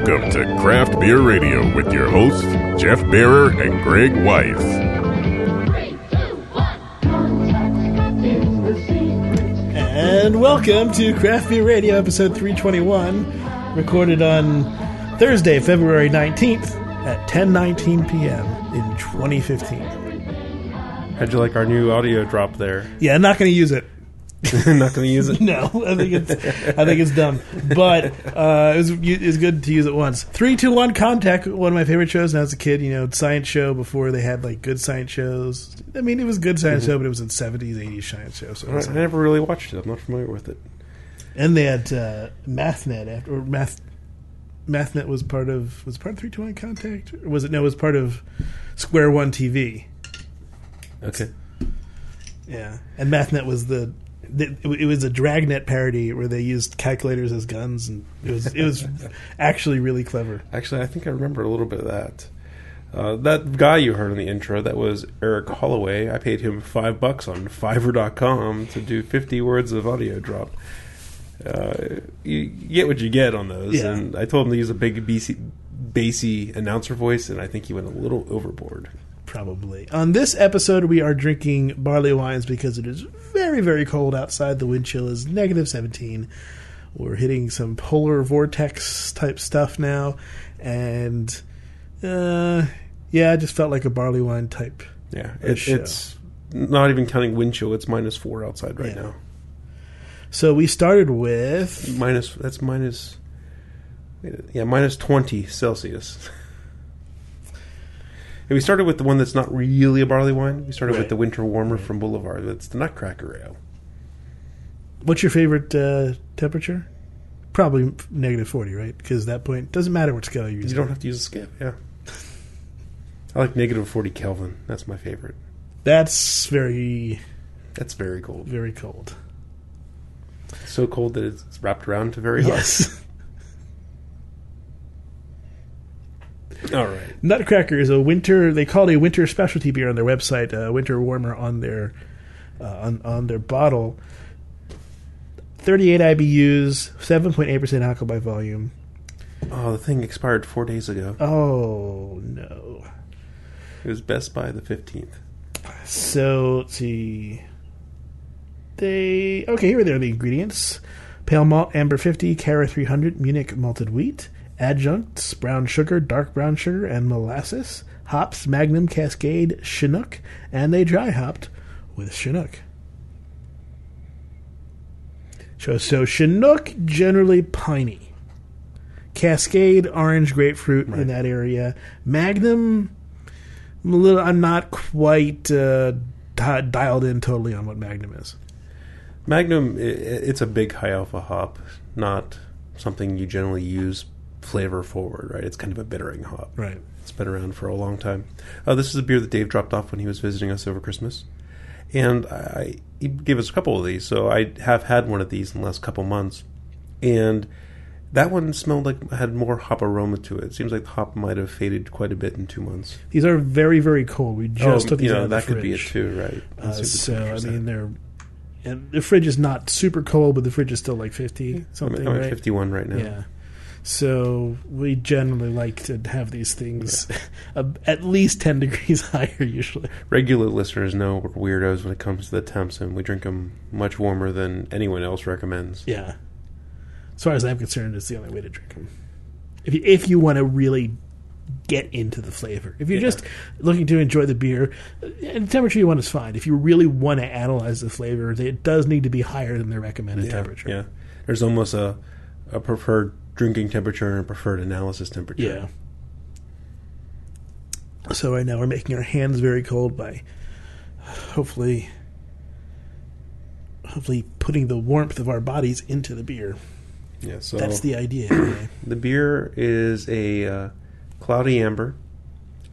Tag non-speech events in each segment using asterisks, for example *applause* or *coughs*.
Welcome to Craft Beer Radio with your hosts, Jeff Bearer and Greg Weiss. And welcome to Craft Beer Radio, episode 321, recorded on Thursday, February 19th at 10:19 p.m. in 2015. How'd you like our new audio drop there? Yeah, I'm not going to use it. *laughs* Not going to use it. *laughs* No, I think it's I think it's dumb. But uh, it was it's good to use it once. Three, two, one. Contact. One of my favorite shows. When I was a kid, you know, science show before they had like good science shows. I mean, it was good science show, but it was in seventies, eighties science show. So I never really watched it. I'm not familiar with it. And they had uh, MathNet after or Math MathNet was part of was part of three two one contact or was it no it was part of Square One TV. Okay. Yeah, and MathNet was the it was a Dragnet parody where they used calculators as guns and it was it was *laughs* actually really clever. Actually, I think I remember a little bit of that. Uh, that guy you heard in the intro, that was Eric Holloway. I paid him five bucks on Fiverr.com to do 50 words of audio drop. Uh, you, you get what you get on those. Yeah. And I told him to use a big BC, bassy announcer voice, and I think he went a little overboard. Probably. On this episode, we are drinking barley wines because it is very, very cold outside. The wind chill is negative 17. We're hitting some polar vortex type stuff now. And, uh, yeah, I just felt like a barley wine type. Yeah, it, it's not even counting wind chill. It's minus four outside right Yeah. now. So we started with. Minus that's minus yeah minus twenty Celsius. *laughs* and we started with the one that's not really a barley wine. We started Right. with the winter warmer from Boulevard. That's the Nutcracker Ale. What's your favorite uh, temperature? Probably negative 40, right? Because at that point, doesn't matter what scale you use. You don't have to use a scale. Yeah, I like negative forty Kelvin. That's my favorite. That's very, That's very cold. very cold. So cold that it's wrapped around to very hot. Yes. *laughs* All right. Nutcracker is a winter. They call it a winter specialty beer on their website. Uh, winter warmer on their uh, on on their bottle. Thirty-eight IBUs, seven point eight percent alcohol by volume. Oh, the thing expired four days ago. Oh no! It was Best By the fifteenth. So let's see. They okay. Here are the ingredients: pale malt, amber fifty, Cara three hundred, Munich malted wheat, adjuncts, brown sugar, dark brown sugar, and molasses. Hops: Magnum, Cascade, Chinook, and they dry hopped with Chinook. So, so Chinook generally piney. Cascade, orange, grapefruit in that area. Magnum, I'm a little. I'm not quite uh, di- dialed in totally on what Magnum is. Magnum, it's a big high alpha hop, not something you generally use flavor forward, right? It's kind of a bittering hop. Right. It's been around for a long time. Uh, this is a beer that Dave dropped off when he was visiting us over Christmas, and I, he gave us a couple of these. So I have had one of these in the last couple months, and that one smelled like had more hop aroma to it. It seems like the hop might have faded quite a bit in two months. These are very, very cold. We just oh, took these you out of the that could be it too, right? Uh, Let's see what the so I mean, they're and the fridge is not super cold, but the fridge is still like fifty I'm, something, I'm at right? 51 right now. Yeah. So we generally like to have these things uh, *laughs* at least ten degrees *laughs* higher usually. Regular listeners know we're weirdos when it comes to the temps, and we drink them much warmer than anyone else recommends. Yeah. As far as I'm concerned, it's the only way to drink them. If you, if you want to really get into the flavor, if you're Yeah. just looking to enjoy the beer, uh, the temperature you want is fine. If you really want to analyze the flavor, it does need to be higher than the recommended yeah, temperature. Yeah, there's almost a a preferred drinking temperature and a preferred analysis temperature. Yeah. So right now we're making our hands very cold by hopefully hopefully putting the warmth of our bodies into the beer. yeah. So That's the idea. *clears throat* Anyway. the beer is a uh, cloudy amber,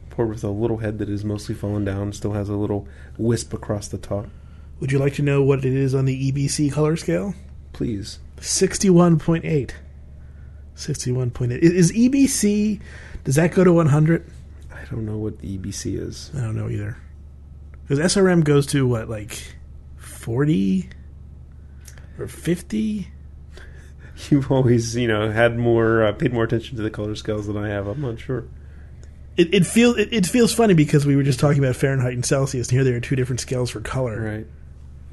poured with a little head that is mostly fallen down. Still has a little wisp across the top. Would you like to know what it is on the EBC color scale? Please, 61.8. 61.8. Is EBC, does that go to 100? I don't know what the EBC is. I don't know either. Because SRM goes to what, like 40 or 50? *laughs* you've always you know had more uh, paid more attention to the color scales than I have. I'm not sure. It, it feels it, it feels funny because we were just talking about Fahrenheit and Celsius, and here there are two different scales for color. Right.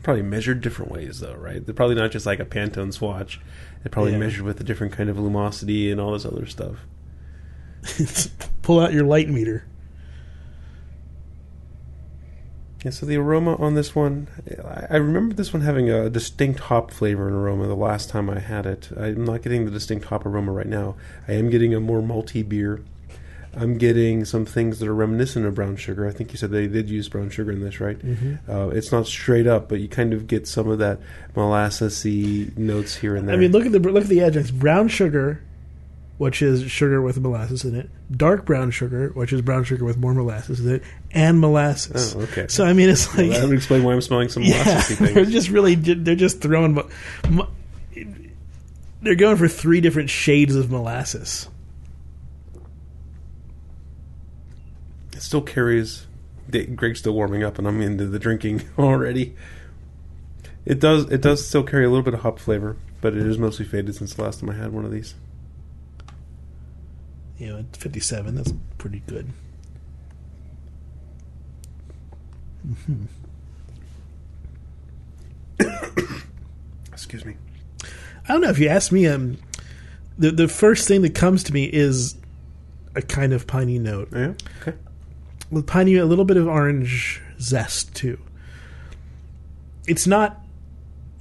Probably measured different ways though, right? They're probably not just like a Pantone swatch. They're probably Yeah. measured with a different kind of luminosity and all this other stuff. *laughs* Pull out your light meter. Yeah, so the aroma on this one, I- I remember this one having a distinct hop flavor and aroma the last time I had it. I'm not getting the distinct hop aroma right now. I am getting a more malty beer. I'm getting some things that are reminiscent of brown sugar. I think you said they did use brown sugar in this, right? Mm-hmm. Uh, it's not straight up, but you kind of get some of that molassesy notes here and there. I mean, look at the look at the adjuncts: brown sugar, which is sugar with molasses in it; dark brown sugar, which is brown sugar with more molasses in it, and molasses. Oh, okay. So I mean, it's Well, like that would explain why I'm smelling some *laughs* yeah, molassesy they're just really they're just throwing. mo- mo- They're going for three different shades of molasses. It still carries. Greg's still warming up, and I'm into the drinking *laughs* already. It does. It does still carry a little bit of hop flavor, but it is mostly faded since the last time I had one of these. You know, at fifty-seven, that's pretty good. *coughs* Excuse me. I don't know if you ask me. Um, the the first thing that comes to me is a kind of piney note. Oh, yeah. Okay. With piney, a little bit of orange zest too. It's not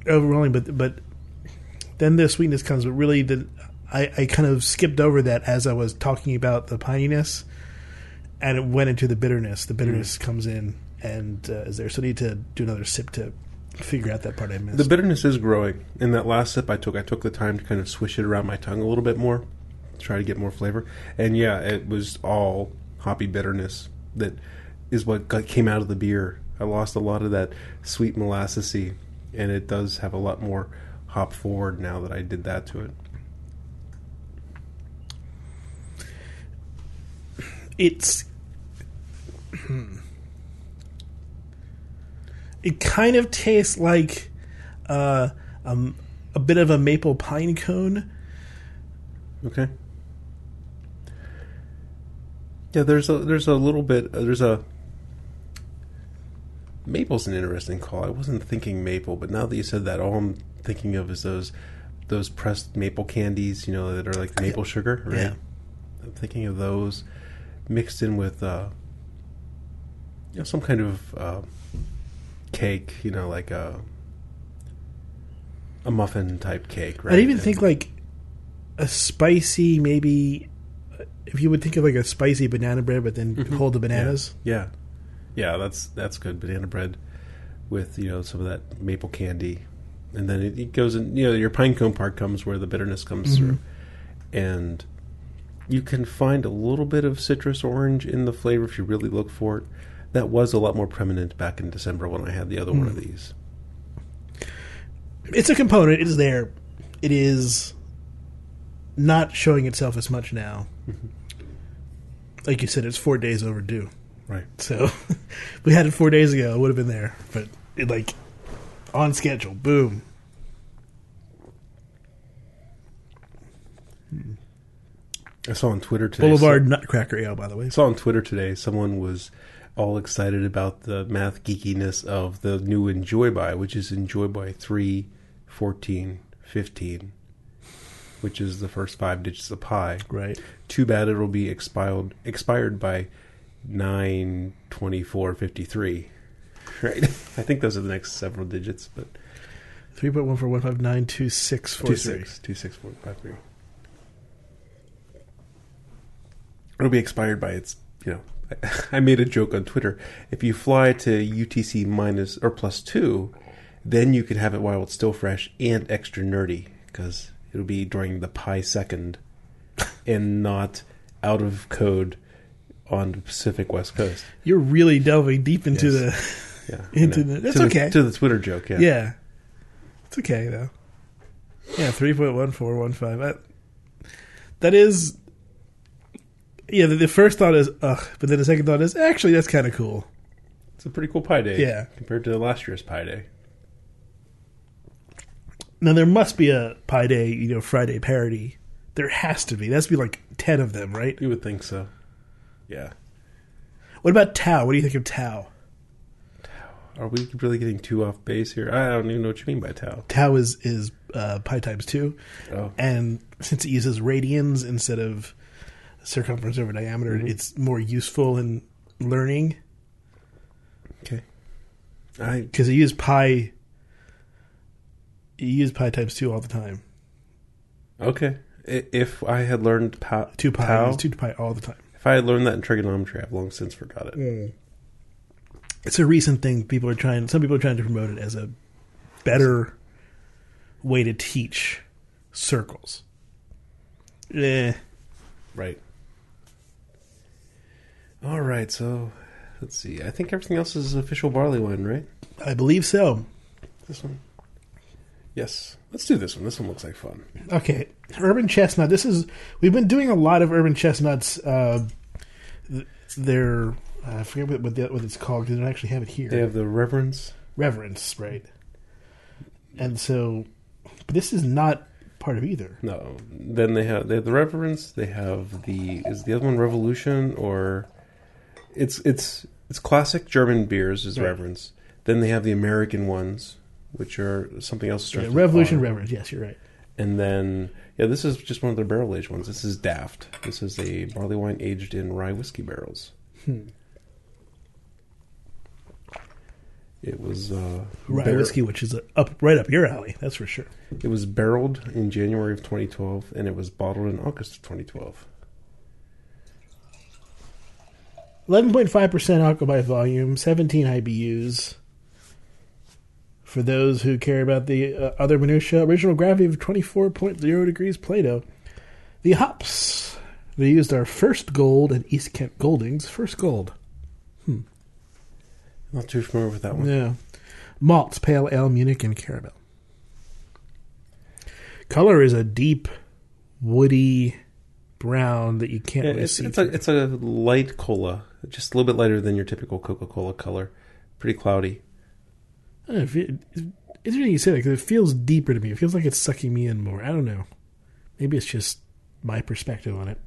overwhelming, but but then the sweetness comes. But really, the I, I kind of skipped over that as I was talking about the pininess, and it went into the bitterness. The bitterness comes in and uh, is there. So I need to do another sip to figure out that part I missed. The bitterness is growing. In that last sip I took, I took the time to kind of swish it around my tongue a little bit more, try to get more flavor. And yeah, it was all hoppy bitterness that is what got, came out of the beer. I lost a lot of that sweet molassesy, and it does have a lot more hop forward now that I did that to it. it's hmm. it kind of tastes like uh, um, a bit of a maple pine cone. Okay. Yeah, there's a there's a little bit uh, there's a maple's an interesting call. I wasn't thinking maple, but now that you said that, all I'm thinking of is those those pressed maple candies, you know, that are like maple sugar, right? Yeah. I'm thinking of those mixed in with uh, you know some kind of uh, cake, you know, like a a muffin type cake, right? I'd even And- think like a spicy, maybe if you would think of like a spicy banana bread, but then Mhm. hold the bananas. Yeah, yeah, that's that's good. Banana bread with you know some of that maple candy, and then it, it goes in. You know, your pine cone part comes where the bitterness comes Mhm. through, and you can find a little bit of citrus orange in the flavor if you really look for it. That was a lot more prominent back in December when I had the other one of these. It's a component. It is there. It is not showing itself as much now. *laughs* Like you said, it's four days overdue. Right. So *laughs* we had it four days ago. It would have been there, but it like on schedule. Boom. Hmm. I saw on Twitter today. Boulevard Nutcracker Ale, by the way. I saw on Twitter today someone was all excited about the math geekiness of the new Enjoy By, which is Enjoy By 3, 14, 15, which is the first five digits of pi. Right. Too bad it'll be expired expired by nine twenty four fifty three. Right? *laughs* I think those are the next several digits, but Three point one four one five nine two six four 2, three. 6, 2, 6, 4, 5, 3. It'll be expired by its, you know, *laughs* I made a joke on Twitter. If you fly to UTC minus or plus two, then you could have it while it's still fresh and extra nerdy because it'll be during the pi second *laughs* and not out of code on the Pacific West Coast. You're really delving deep into the *laughs* Yeah, Into the- that's to okay. to the Twitter joke. Yeah, yeah. It's okay though. Yeah, three point one four one five. That that is. Yeah, the, the first thought is ugh, but then the second thought is actually that's kind of cool. it's a pretty cool Pi Day. Yeah. compared to last year's Pi Day. Now there must be a Pi Day, you know, Friday parody. There has to be. That's be like ten of them, right? You would think so. Yeah. What about Tau? What do you think of Tau? Tau. Are we really getting too off base here? I don't even know what you mean by Tau. Tau is is uh, pi times two, Oh. and since it uses radians instead of circumference over diameter, Mhm. it's more useful in learning Okay. I because you use pi. You use pi times two all the time. okay. I- If I had learned pa- Two pi, Tau, you use two pi all the time. if I had learned that in trigonometry, I've long since forgot it. It's a recent thing. People are trying. Some people are trying to promote it as a better way to teach circles. Eh. Right. All right. So let's see. I think everything else is official barley wine, right? I believe so. This one. Yes. Let's do this one. This one looks like fun. Okay, urban chestnut. This is we've been doing a lot of urban chestnuts. Uh, th- they're uh, I forget what what, the, what it's called because I don't actually have it here. They have the reverence. Reverence, right? And so, but this is not part of either. No. Then they have they have the reverence. They have the is the other one revolution or it's it's it's classic German beers is Right. reverence. Then they have the American ones, which are something else. that Yeah, Revolution, Reverend. Yes, you're right. And then yeah, this is just one of their barrel aged ones. This is Daft. This is a barley wine aged in rye whiskey barrels. Hmm. It was uh, Rye bar- whiskey, which is up right up your alley. That's for sure. It was barreled in January of 2012, and it was bottled in August of 2012. Eleven point five percent alcohol by volume, seventeen IBUs. For those who care about the uh, other minutia, original gravity of twenty four point zero degrees Plato. The hops they used our first gold and East Kent Goldings. First gold, Hmm. Not too familiar with that one. yeah. Malts, pale ale, Munich, and caramel. Color is a deep, woody brown that you can't Yeah, really it's, see. it's a it's a light cola, just a little bit lighter than your typical Coca Cola color. Pretty cloudy. I don't know, if it- it's interesting you say that because it feels deeper to me. It feels like it's sucking me in more. I don't know. Maybe it's just my perspective on it.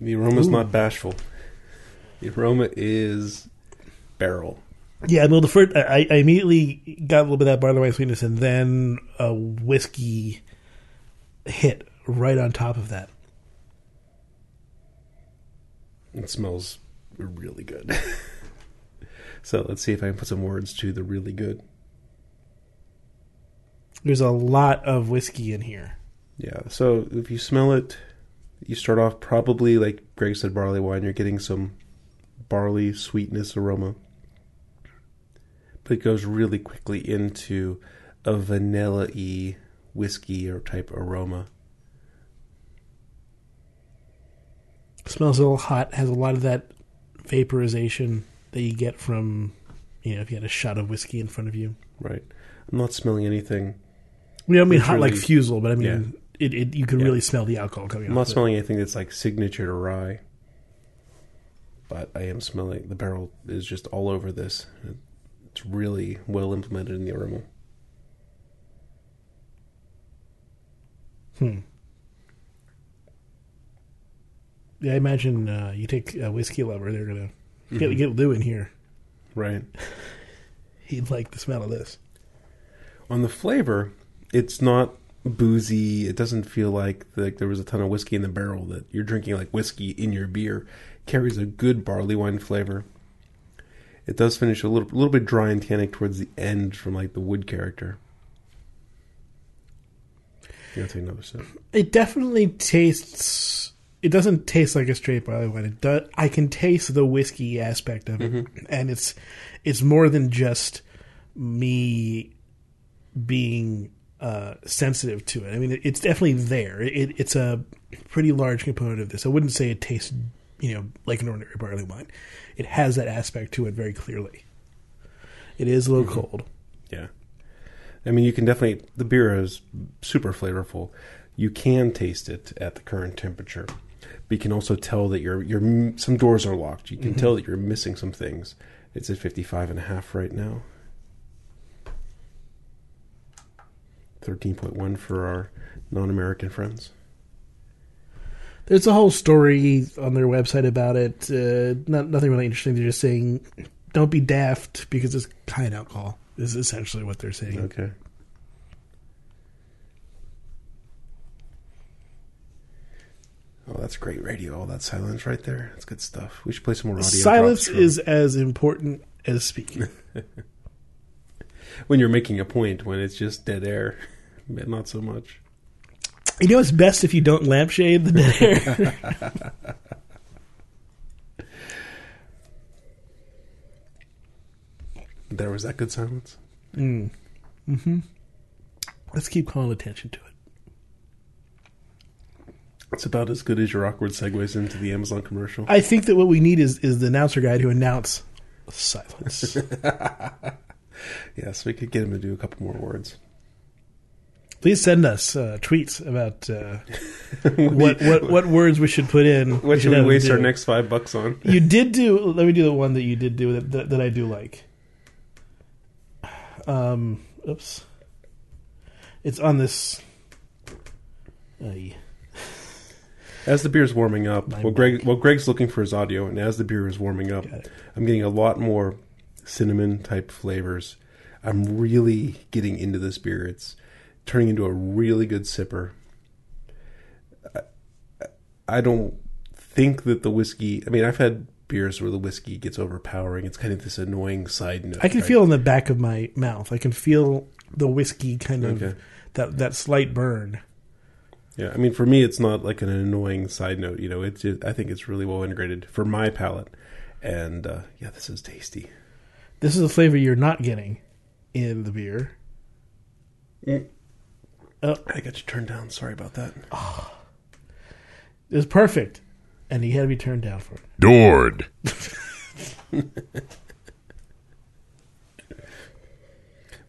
The aroma's Ooh. not bashful. The aroma is barrel. Yeah, well, the first I, I immediately got a little bit of that barley wine sweetness, and then a whiskey hit right on top of that. It smells really good. *laughs* so let's see if I can put some words to the really good. There's a lot of whiskey in here. Yeah. So if you smell it, you start off probably like Greg said, barley wine. You're getting some barley sweetness aroma, but it goes really quickly into a vanilla-y whiskey or type aroma. smells a little hot. Has a lot of that vaporization that you get from you know if you had a shot of whiskey in front of you. Right. I'm not smelling anything. We don't mean hot like fusel, but I mean it, it. You can Yeah. really smell the alcohol coming I'm off. not of it. smelling anything that's like signature to rye. But I am smelling the barrel is just all over this. It's really well implemented in the aroma. Hmm. Yeah, I imagine uh, you take a whiskey lover, they're gonna get Mhm. get Lou in here. Right. *laughs* He'd like the smell of this. On the flavor, it's not boozy. It doesn't feel like like there was a ton of whiskey in the barrel that you're drinking like whiskey in your beer. Carries a good barley wine flavor. It does finish a little a little bit dry and tannic towards the end from like the wood character. You gotta take another sip. It definitely tastes. It doesn't taste like a straight barley wine. It does. I can taste the whiskey aspect of it, and it's it's more than just me being uh, sensitive to it. I mean, it, it's definitely there. It, it's a pretty large component of this. I wouldn't say it tastes, you know, like an ordinary barley wine. It has that aspect to it very clearly. It is a little cold. Yeah. I mean, you can definitely. The beer is super flavorful. You can taste it at the current temperature, but you can also tell that you're, you're some doors are locked. You can tell that you're missing some things. It's at 55 and a half right now. 13.1 for our non American friends. There's a whole story on their website about it. Uh, not nothing really interesting. They're just saying, "Don't be daft," because it's kind alcohol. Is essentially what they're saying. Okay. Oh, that's great radio. All that silence right there. That's good stuff. We should play some more audio. Silence is as important as speaking. *laughs* when you're making a point. When it's just dead air, *laughs* but not so much. you know, it's best if you don't lampshade the dead air. *laughs* There was that good silence. mm. hmm Let's keep calling attention to it. It's about as good as your awkward segues into the Amazon commercial. I think that what we need is is the announcer guy to announce silence. *laughs* yes, we could get him to do a couple more words. Please send us uh, tweets about uh, *laughs* what, what what words we should put in. What should we waste our next five bucks on? You *laughs* did do. Let me do the one that you did do that, that, that I do like. *sighs* Um, oops. It's on this. Ay. As the beer is warming up, My well, Greg, well, Greg's looking for his audio, and as the beer is warming up, I'm getting a lot more cinnamon type flavors. I'm really getting into this beer. It's turning into a really good sipper. I, I don't think that the whiskey. I mean, I've had beers where the whiskey gets overpowering. It's kind of this annoying side note. I can right? feel in the back of my mouth. I can feel the whiskey kind of Okay. that that slight burn. Yeah, I mean, for me, it's not like an annoying side note. You know, it's just, I think it's really well integrated for my palate, and uh, yeah, this is tasty. This is a flavor you're not getting in the beer. Mm. Oh, I got you turned down. Sorry about that. it was perfect, and he had to be turned down for it. Dord. *laughs*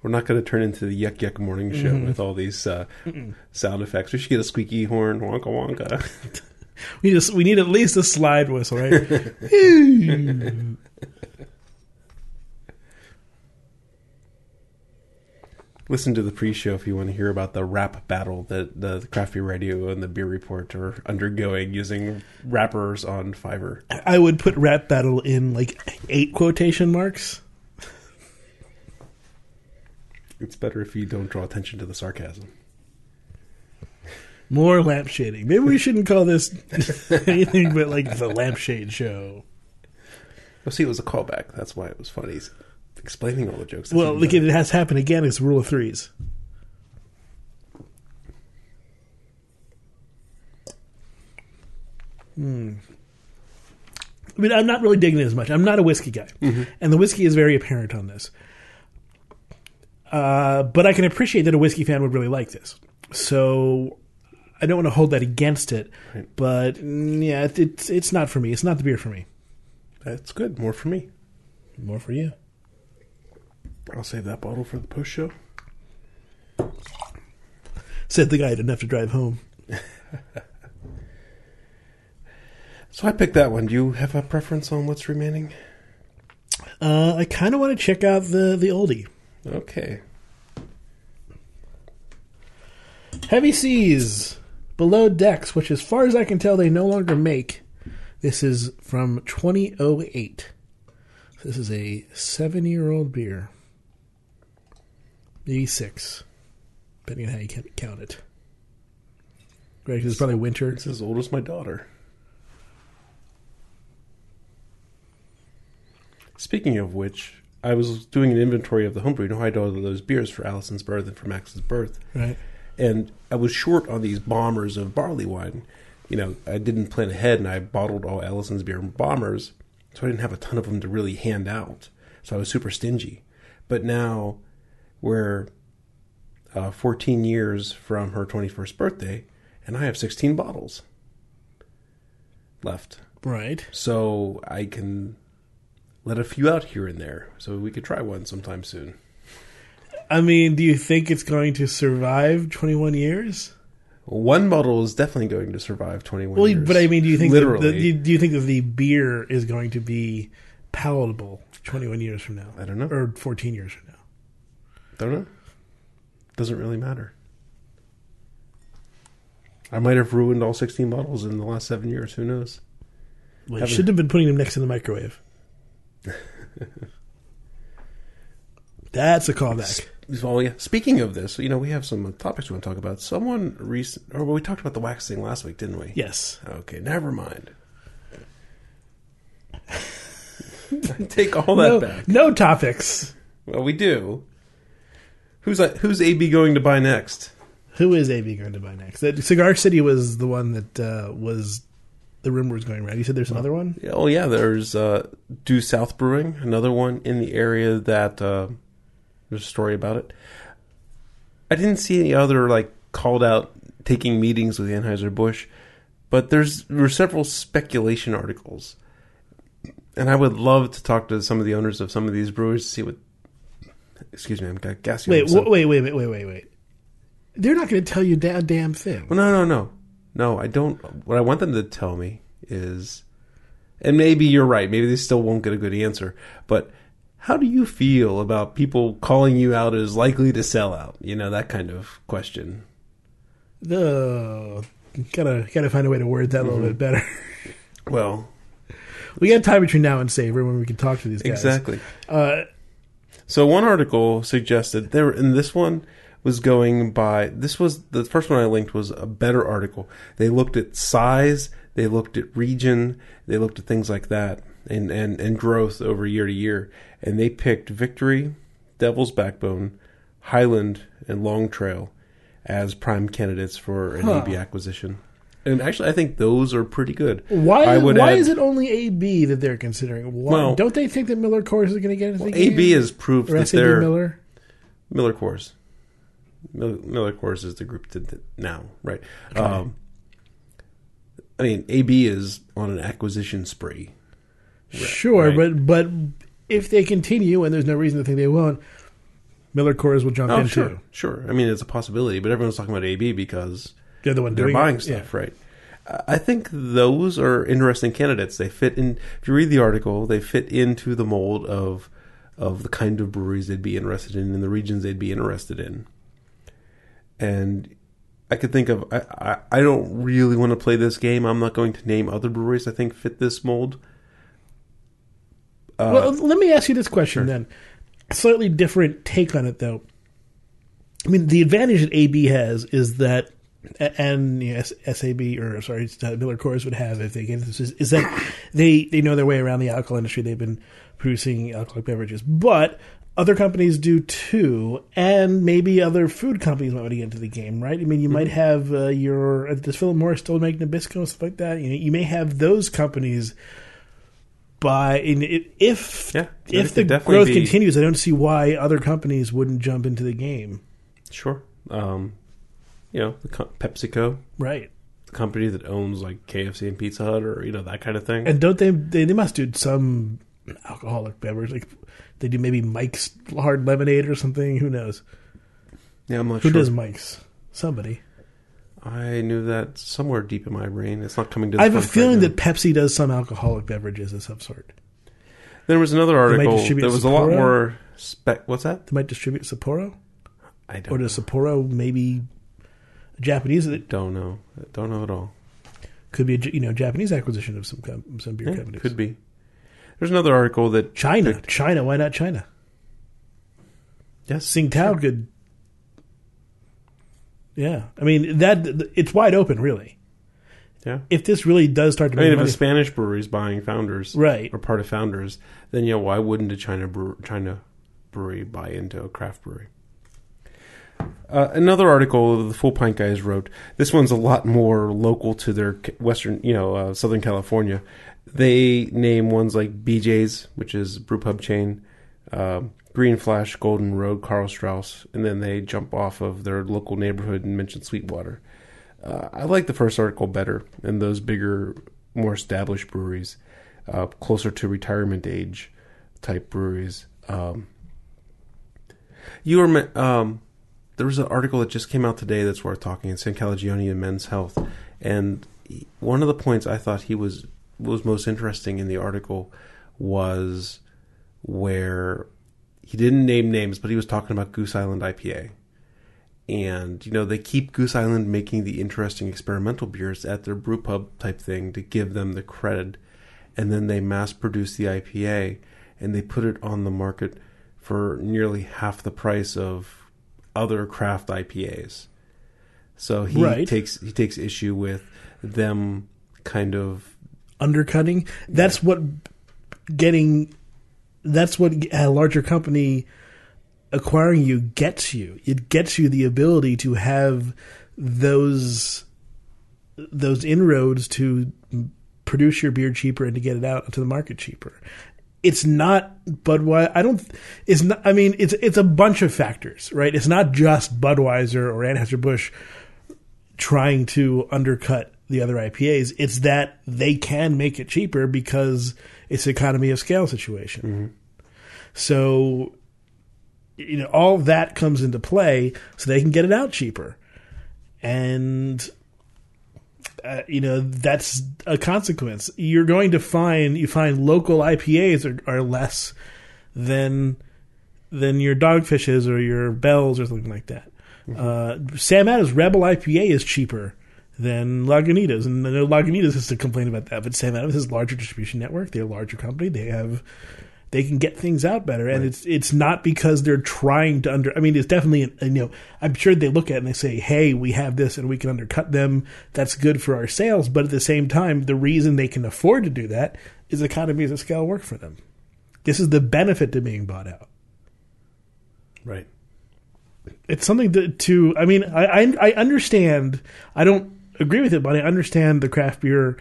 We're not going to turn into the yuck yuck morning show with all these uh, sound effects. We should get a squeaky horn, wonka wonka. *laughs* We just we need at least a slide whistle, right? *laughs* *laughs* Listen to the pre-show if you want to hear about the rap battle that the Craft Beer Radio and the Beer Report are undergoing using rappers on Fiverr. I would put rap battle in like eight quotation marks. It's better if you don't draw attention to the sarcasm. More lampshading. Maybe we shouldn't call this *laughs* anything but like the lampshade show. Well, see, it was a callback. That's why it was funny. He's explaining all the jokes. That's Well, look, it has happened again. It's rule of threes. Hmm. I mean, I'm not really digging it as much. I'm not a whiskey guy, and the whiskey is very apparent on this. Uh, but I can appreciate that a whiskey fan would really like this. So I don't want to hold that against it. Right. But mm, yeah, it, it's it's not for me. It's not the beer for me. That's good. More for me. More for you. I'll save that bottle for the post show. Said the guy didn't have to drive home. *laughs* So I picked that one. Do you have a preference on what's remaining? Uh, I kind of want to check out the the oldie. Okay. Heavy Seas, Below Decks, which as far as I can tell, they no longer make. This is from 2008. This is a seven year old beer. Maybe six, depending on how you can count it. Right, 'cause it's probably winter. It's as old as my daughter. Speaking of which, I was doing an inventory of the homebrew. You know I do all of those beers for Allison's birth and for Max's birth, Right. and I was short on these bombers of barley wine. You know, I didn't plan ahead, and I bottled all Allison's beer in bombers, so I didn't have a ton of them to really hand out. So I was super stingy. But now, we're uh, 14 years from her 21st birthday, and I have 16 bottles left. Right. So I can let a few out here and there. So we could try one sometime soon. I mean, do you think it's going to survive 21 years? One bottle is definitely going to survive 21 Well, years. but I mean, do you think literally? the, do you- do you think that the beer is going to be palatable 21 years from now? I don't know. Or 14 years from now? I don't know. Doesn't really matter. I might have ruined all 16 bottles in the last seven years. Who knows? Well, you shouldn't have been putting them next to the microwave. That's a callback. Yeah. Speaking of this, you know, we have some topics we want to talk about. Someone recent, or we talked about the wax thing last week, didn't we? Yes. Okay, never mind. *laughs* Take all that No, back. no topics. Well, we do. Who's who's AB going to buy next? Who is AB going to buy next? That Cigar City was the one that uh, was the rumor was going around. You said there's another one. Oh yeah, there's uh, Due South Brewing, another one in the area that uh, there's a story about it. I didn't see any other like called out taking meetings with Anheuser Busch, but there's there were several speculation articles, and I would love to talk to some of the owners of some of these brewers to see what. Excuse me, I'm gassy. Wait, wait, wait, wait, wait, wait, wait. They're not going to tell you a damn thing. Well, no, no, no, no. I don't. What I want them to tell me is, and maybe you're right. Maybe they still won't get a good answer. But how do you feel about people calling you out as likely to sell out? You know that kind of question. The gotta gotta find a way to word that a little bit better. Well, *laughs* we got time between now and Savor when we can talk to these guys. exactly. Uh, So one article suggested there, in this one was going by. This was the first one I linked was a better article. They looked at size, they looked at region, they looked at things like that, and and and growth over year to year, and they picked Victory, Devil's Backbone, Highland, and Long Trail as prime candidates for an Huh. AB acquisition. And actually, I think those are pretty good. why I would why add- is it only AB that they're considering? Why, Well- don't they think that Miller Coors is going to get the game? AB has proved or that SAB they're Miller. Miller Coors. Miller, Coors is the group to, to- now, right? Um, I mean, AB is on an acquisition spree. Sure, right. but but if they continue, and there's no reason to think they won't, Miller Coors will jump Oh, in sure, too. sure. I mean, it's a possibility, but everyone's talking about AB because They're the one they're doing buying it. stuff, right? I think those are interesting candidates. They fit in. If you read the article, they fit into the mold of of the kind of breweries they'd be interested in and the regions they'd be interested in. And I could think of. I, I, I don't really want to play this game. I'm not going to name other breweries I think fit this mold. Uh, well, let me ask you this question sure. then. Slightly different take on it, though. I mean, the advantage that AB has is that, and yes, SAB or sorry, Miller Coors would have if they get into this is, is that they they know their way around the alcohol industry. They've been producing alcoholic beverages, but other companies do too, and maybe other food companies might want to get into the game, right? I mean, you might Mm-hmm. have uh, your uh, does Philip Morris still make Nabisco and stuff like that? You know, you may have those companies buy in if if, Yeah, if the growth be- continues. I don't see why other companies wouldn't jump into the game, Sure. Um, you know, the co- PepsiCo, right? the company that owns like KFC and Pizza Hut, or you know that kind of thing. And don't they? They, they must do some alcoholic beverage, like they do maybe Mike's hard lemonade or something. Who knows? yeah, I'm not Who sure. does Mike's? Somebody. I knew that somewhere deep in my brain. It's not coming to. The I have a right feeling now. that Pepsi does some alcoholic beverages of some sort. there was another article. There was a lot more spec. What's that? They might distribute Sapporo, I don't. or does Sapporo maybe Japanese? Don't know. I don't know at all. could be a you know Japanese acquisition of some some beer Yeah, companies. could be. There's another article that China, China. Why not China? yes, Tsingtao could. Yeah, I mean that it's wide open, really. yeah. If this really does start to I make mean, if money, a Spanish brewery is buying Founders, Right. or part of Founders, then yeah, why wouldn't a China brewer, China brewery buy into a craft brewery? Uh, another article the Full Pint guys wrote. This one's a lot more local to their western, you know, uh, Southern California. They name ones like BJ's, which is brew pub chain, um, Green Flash, Golden Road, Karl Strauss, and then they jump off of their local neighborhood and mention Sweetwater. Uh, I like the first article better, and those bigger, more established breweries, uh, closer to retirement age type breweries. Um, you were um, there was an article that just came out today that's worth talking in Sam Calagione and Men's Health, and one of the points I thought he was was most interesting in the article was where he didn't name names, but he was talking about Goose Island IPA, and you know they keep Goose Island making the interesting experimental beers at their brew pub type thing to give them the credit, and then they mass produce the IPA and they put it on the market for nearly half the price of other craft IPAs. So he Right. takes he takes issue with them kind of undercutting. That's what getting. That's what a larger company acquiring you gets you. It gets you the ability to have those those inroads to produce your beer cheaper and to get it out to the market cheaper. It's not Budweiser. I don't. It's not. I mean, it's it's a bunch of factors, right? It's not just Budweiser or Anheuser Busch trying to undercut the other IPAs. It's that they can make it cheaper because it's economy of scale situation. So, you know, all that comes into play so they can get it out cheaper. And, uh, you know, that's a consequence. You're going to find, you find local IPAs are, are less than, than your dogfishes or your bells or something like that. Uh, Sam Adams Rebel IPA is cheaper than Lagunitas, and I know Lagunitas has to complain about that. But Sam Adams has a larger distribution network; they're a larger company. They have they can get things out better, and it's it's not because they're trying to under. I mean, it's definitely you know I'm sure they look at it and they say, "Hey, we have this, and we can undercut them. That's good for our sales." But at the same time, the reason they can afford to do that is economies of scale work for them. This is the benefit to being bought out right. it's something to, to I mean, I, I I understand. I don't agree with it, but I understand the craft beer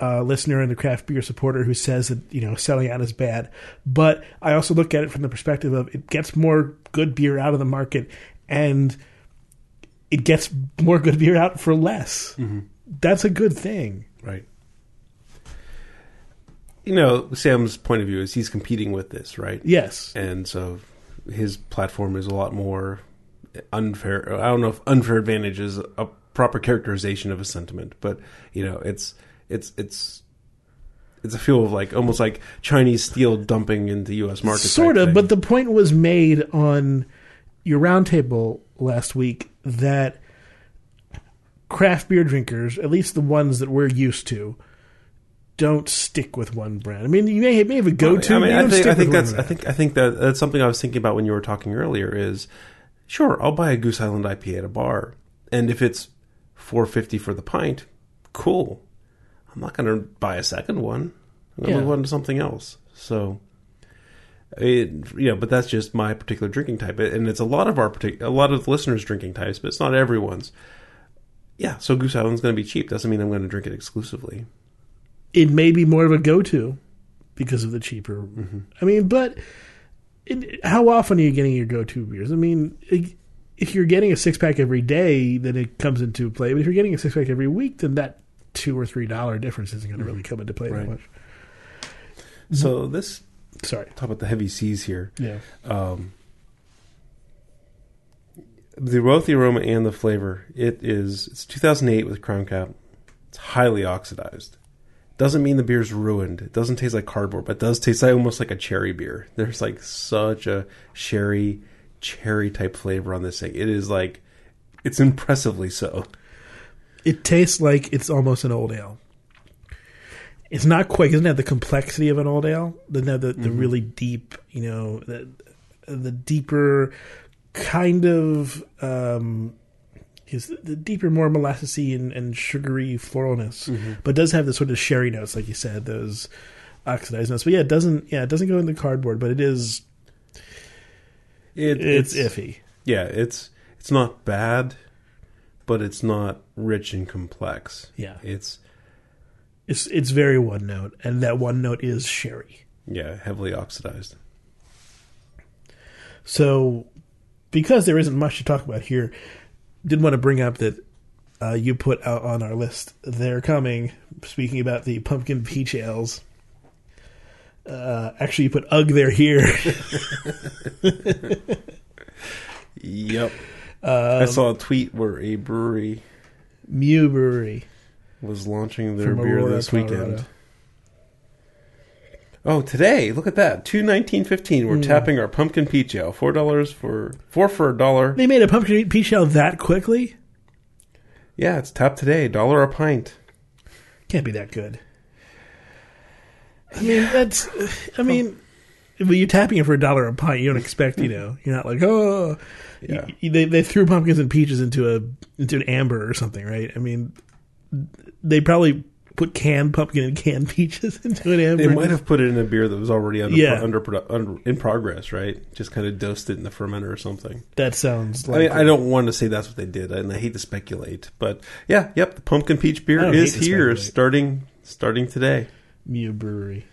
uh, listener and the craft beer supporter who says that you know selling out is bad. But I also look at it from the perspective of it gets more good beer out of the market, and it gets more good beer out for less. That's a good thing. Right. You know, Sam's point of view is he's competing with this, right? Yes, And so his platform is a lot more unfair. I don't know if unfair advantage is a proper characterization of a sentiment, but you know, it's it's it's it's a feel of like almost like Chinese steel dumping into U.S. market. sort of. thing. But the point was made on your roundtable last week that craft beer drinkers, at least the ones that we're used to, don't stick with one brand. I mean, you may, may have a go-to. I mean, I think, I think that's I brand. think I think that that's something I was thinking about when you were talking earlier. Is sure, I'll buy a Goose Island IPA at a bar, and if it's four fifty for the pint, cool. I'm not going to buy a second one. I'm going to Yeah. move on to something else. So, it, you know, but that's just my particular drinking type, and it's a lot of our partic- a lot of the listeners' drinking types, but it's not everyone's. Yeah, so Goose Island's going to be cheap. Doesn't mean I'm going to drink it exclusively. it may be more of a go-to because of the cheaper. Mm-hmm. I mean, but it, how often are you getting your go-to beers? I mean, it- if you're getting a six-pack every day, then it comes into play. But if you're getting a six-pack every week, then that two or three dollar difference isn't going to really come into play Mm-hmm. Right. that much. So this Sorry. talk about the heavy seas here. Yeah. um, the both the aroma and the flavor. It is it's 2008 with Crown Cap. It's highly oxidized. Doesn't mean the beer's ruined. It doesn't taste like cardboard, but it does taste like, almost like a cherry beer. There's like such a sherry, cherry type flavor on this thing. It is like it's impressively so. It tastes like it's almost an old ale. It's not quite. It doesn't have the complexity of an old ale. Doesn't have the, the Mm-hmm. really deep, you know, the, the deeper kind of um, is the, deeper, more molassesy and, and sugary floralness, Mm-hmm. but does have the sort of sherry notes, like you said, those oxidized notes. But yeah, it doesn't. Yeah, it doesn't go in the cardboard, but it is. It, It's, iffy. Yeah, it's it's not bad, but it's not rich and complex. Yeah. It's It's it's very one note, and that one note is sherry. yeah, heavily oxidized. So, because there isn't much to talk about here, did want to bring up that uh, you put out on our list. They're coming. Speaking about the pumpkin peach ales. Uh, actually, you put ug They're here. Yep. Um, I saw a tweet where a brewery Mew Brewery. was launching their beer Aurora, this Colorado. weekend. Oh, today, look at that. Two nineteen fifteen. We're tapping our pumpkin peach ale. Four dollars for four for a dollar. They made a pumpkin peach ale that quickly? Yeah, it's tapped today. Dollar a pint. Can't be that good. I mean, that's. I mean, when you're tapping it for a dollar a pint, you don't expect, you know, you're not like, oh, Yeah. Y- they they threw pumpkins and peaches into a into an amber or something, right? I mean, they probably put canned pumpkin and canned *laughs* peaches into an amber. They might have put it in a beer that was already under, Yeah. under, under in progress, right? Just kind of dosed it in the fermenter or something. That sounds I like. mean, I don't want to say that's what they did, and I hate to speculate, but yeah, yep, the pumpkin peach beer is here, speculate. starting starting today. Mew Brewery.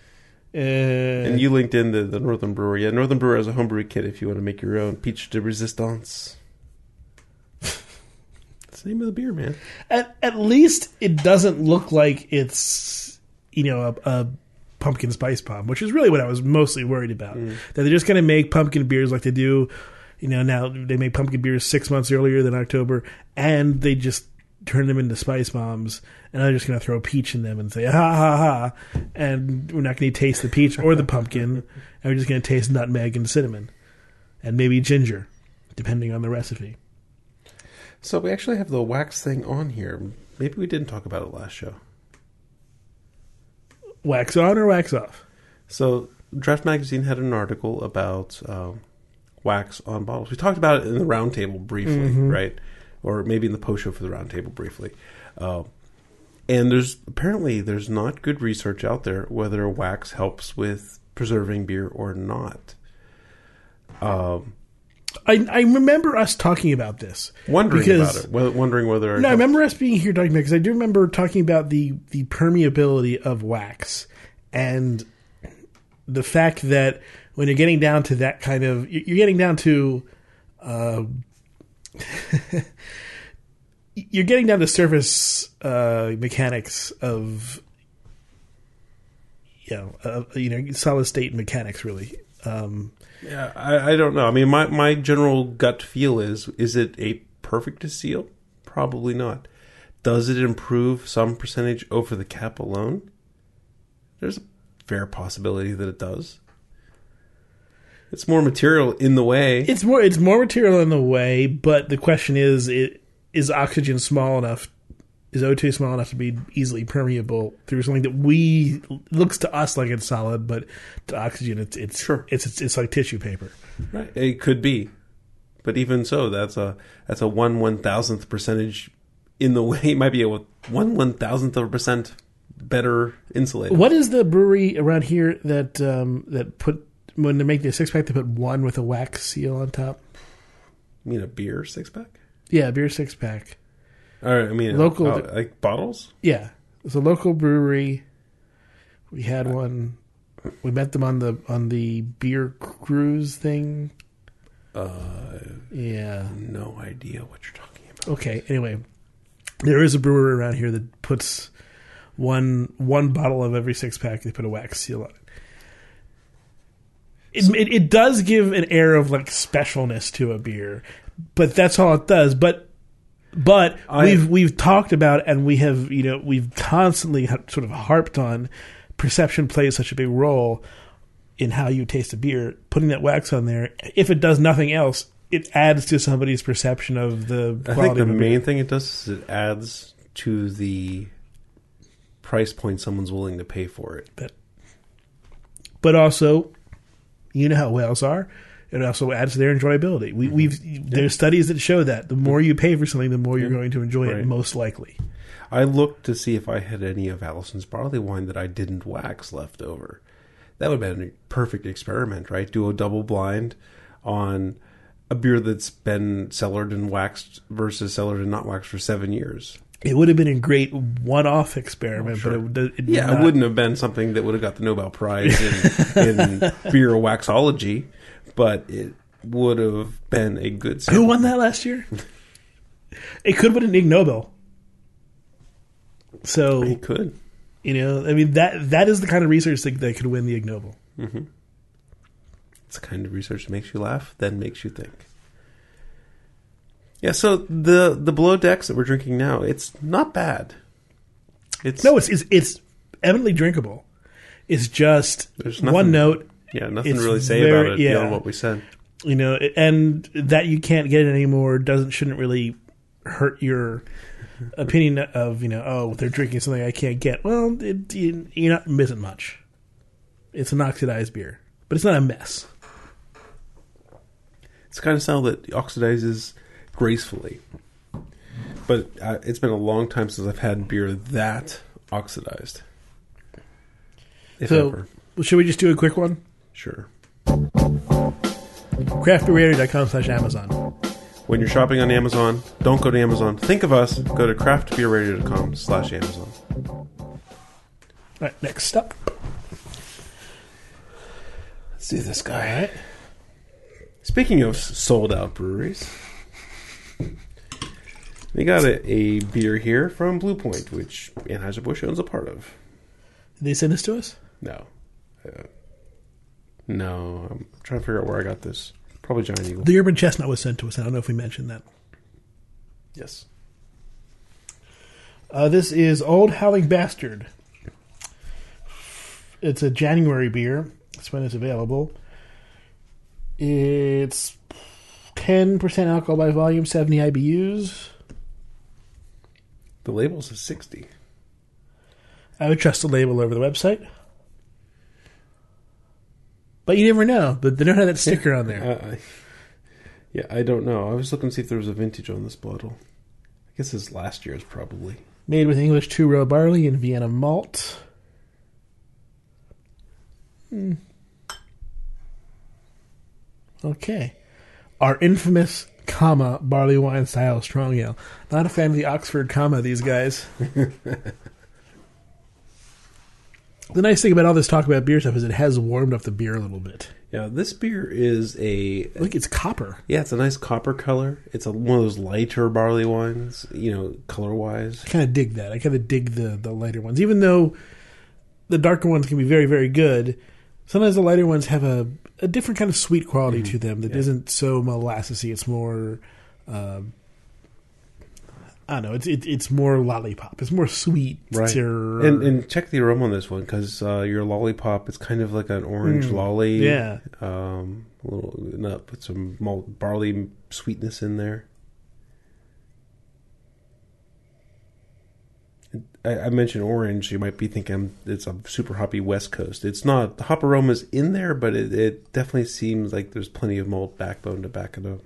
Uh, And you linked in the, the Northern Brewer. Yeah, Northern Brewer has a homebrew kit if you want to make your own peach de resistance. *laughs* That's the name of the beer, man. at at least it doesn't look like it's you know a, a pumpkin spice bomb, which is really what I was mostly worried about. That they're just going to make pumpkin beers like they do. You know, now they make pumpkin beers six months earlier than October, and they just turn them into spice bombs, and I'm just going to throw peach in them and say ha ha ha, and we're not going to taste the peach or the pumpkin, and we're just going to taste nutmeg and cinnamon, and maybe ginger, depending on the recipe. So we actually have the wax thing on here. Maybe we didn't talk about it last show. Wax on or wax off? So Draft Magazine had an article about um, wax on bottles. We talked about it in the roundtable briefly, right? Or maybe in the post show for the roundtable briefly. Uh, and there's apparently there's not good research out there whether wax helps with preserving beer or not. Um, I, I remember us talking about this. wondering Because- about it, whether, wondering whether No, I remember us being here talking about because I do remember talking about the the permeability of wax and the fact that when you're getting down to that kind of you're getting down to uh, *laughs* you're getting down to surface uh, mechanics of you know uh, you know solid state mechanics really. Um, Yeah, I, I don't know. I mean, my, my general gut feel is is it a perfect seal? Probably not. Does it improve some percentage over the cap alone? There's a fair possibility that it does. It's more material in the way. It's more it's more material in the way, but the question is it is oxygen small enough is O2 small enough to be easily permeable through something that we looks to us like it's solid, but to oxygen it's it's Sure. it's it's, it's like tissue paper. Right. It could be, but even so, that's a that's a one one thousandth percentage in the way. *laughs* It might be a one one thousandth of a percent better insulated. What is the brewery around here that um, that put when they make the six pack they put one with a wax seal on top? You mean a beer six pack? Yeah, beer six pack. Or I mean, Local- oh, like bottles. Yeah, it's a local brewery. We had one. We met them on the on the beer cruise thing. Uh, Yeah. no idea what you're talking about. Okay. Anyway, there is a brewery around here that puts one one bottle of every six pack. They put a wax seal on it. It, it, it does give an air of like specialness to a beer, but that's all it does. But but I- we've we've talked about and we have you know we've constantly sort of harped on perception plays such a big role in how you taste a beer. Putting that wax on there, if it does nothing else, it adds to somebody's perception of the I think the of a beer. main thing it does is it adds to the price point someone's willing to pay for it. But, but also, you know how whales are. It also adds to their enjoyability. We, mm-hmm. we've there's studies that show that the more you pay for something, the more you're going to enjoy it, most likely. I looked to see if I had any of Allison's barley wine that I didn't wax left over. That would have been a perfect experiment, right? Do a double blind on a beer that's been cellared and waxed versus cellared and not waxed for seven years. It would have been a great one-off experiment, Oh, sure. but it, it Yeah, not- it wouldn't have been something that would have got the Nobel Prize in, in *laughs* beer waxology, but it would have been a good. Who won that last year? it could have been an Ig Nobel. So He could. you know, I mean that that is the kind of research that, that could win the Ig Nobel. Mm-hmm. It's the kind of research that makes you laugh, then makes you think. Yeah, so the the below decks that we're drinking now, it's not bad. It's No, it's it's, it's eminently drinkable. It's just There's one note, Yeah, nothing It's to really say very- about it yeah. beyond what we said. you know, and that you can't get it anymore doesn't shouldn't really hurt your opinion of you know oh they're drinking something I can't get. Well, it, you, you're not missing much. It's an oxidized beer, but it's not a mess. It's the kind of style that oxidizes gracefully. But uh, it's been a long time since I've had beer that oxidized. If So- ever. Should we just do a quick one? Sure. Craftbeerradio.com slash Amazon. When you're shopping on Amazon, don't go to Amazon. Think of us. Go to craftbeerradio.com slash Amazon. All right, next up. Let's do this guy. right. Speaking of sold out breweries, we got a, a beer here from Blue Point, which Anheuser-Busch owns a part of. Did they send this to us? No. Uh, no. I'm trying to figure out where I got this. Probably Giant Eagle. The Urban Chestnut was sent to us. I don't know if we mentioned that. yes. Uh, this is Old Howling Bastard. It's a January beer. That's when it's available. It's 10% alcohol by volume, 70 IBUs. The label's a 60. I would trust the label over the website. But you never know. But they don't have that sticker on there. Uh, I, yeah, I don't know. I was looking to see if there was a vintage on this bottle. I guess it's last year's probably. Made with English two row barley and Vienna malt. Hmm. Okay. Our infamous comma barley wine style strong ale. Not a fan of the Oxford comma, these guys. *laughs* the nice thing about all this talk about beer stuff is it has warmed up the beer a little bit. Yeah, this beer is a Look, it's copper. yeah, it's a nice copper color. It's a, one of those lighter barley wines, you know, color wise. I kind of dig that. I kind of dig the the lighter ones, even though the darker ones can be very very good. Sometimes the lighter ones have a, a different kind of sweet quality to them that yeah. not so molassesy. It's more, um I don't know. It's it, it's more lollipop. It's more sweet. Right. And and check the aroma on this one because uh, your lollipop it's kind of like an orange Mm, lolly. yeah. Um, a little nut, put some malt barley sweetness in there. I, I mentioned orange. You might be thinking it's a super hoppy West Coast. It's not. The hop aroma's in there, but it, it definitely seems like there's plenty of malt backbone to back it up.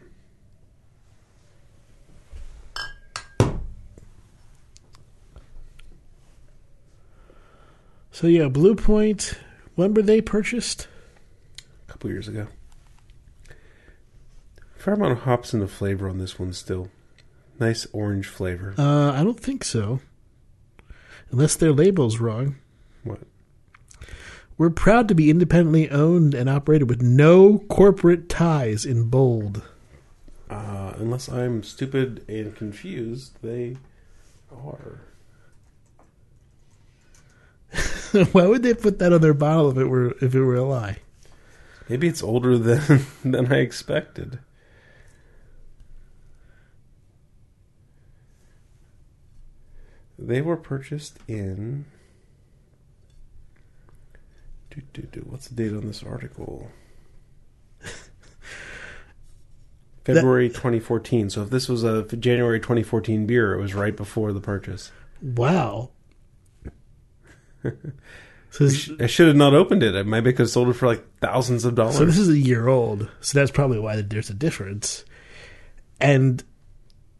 so yeah, Blue Point. When were they purchased? A couple years ago. Fair amount of hops in the flavor on this one still. Nice orange flavor. Uh, I don't think so. Unless their label's wrong. What? We're proud to be independently owned and operated with no corporate ties in bold. Uh, unless I'm stupid and confused, they are. *laughs* Why would they put that on their bottle if it were if it were a lie? Maybe it's older than *laughs* than I expected. They were purchased in. Do, do, do. What's the date on this article? *laughs* February 2014. So if this was a January 2014 beer, it was right before the purchase. Wow. *laughs* so, this, I should have not opened it. I maybe could have sold it for like thousands of dollars. so this is a year old. So that's probably why there's a difference. And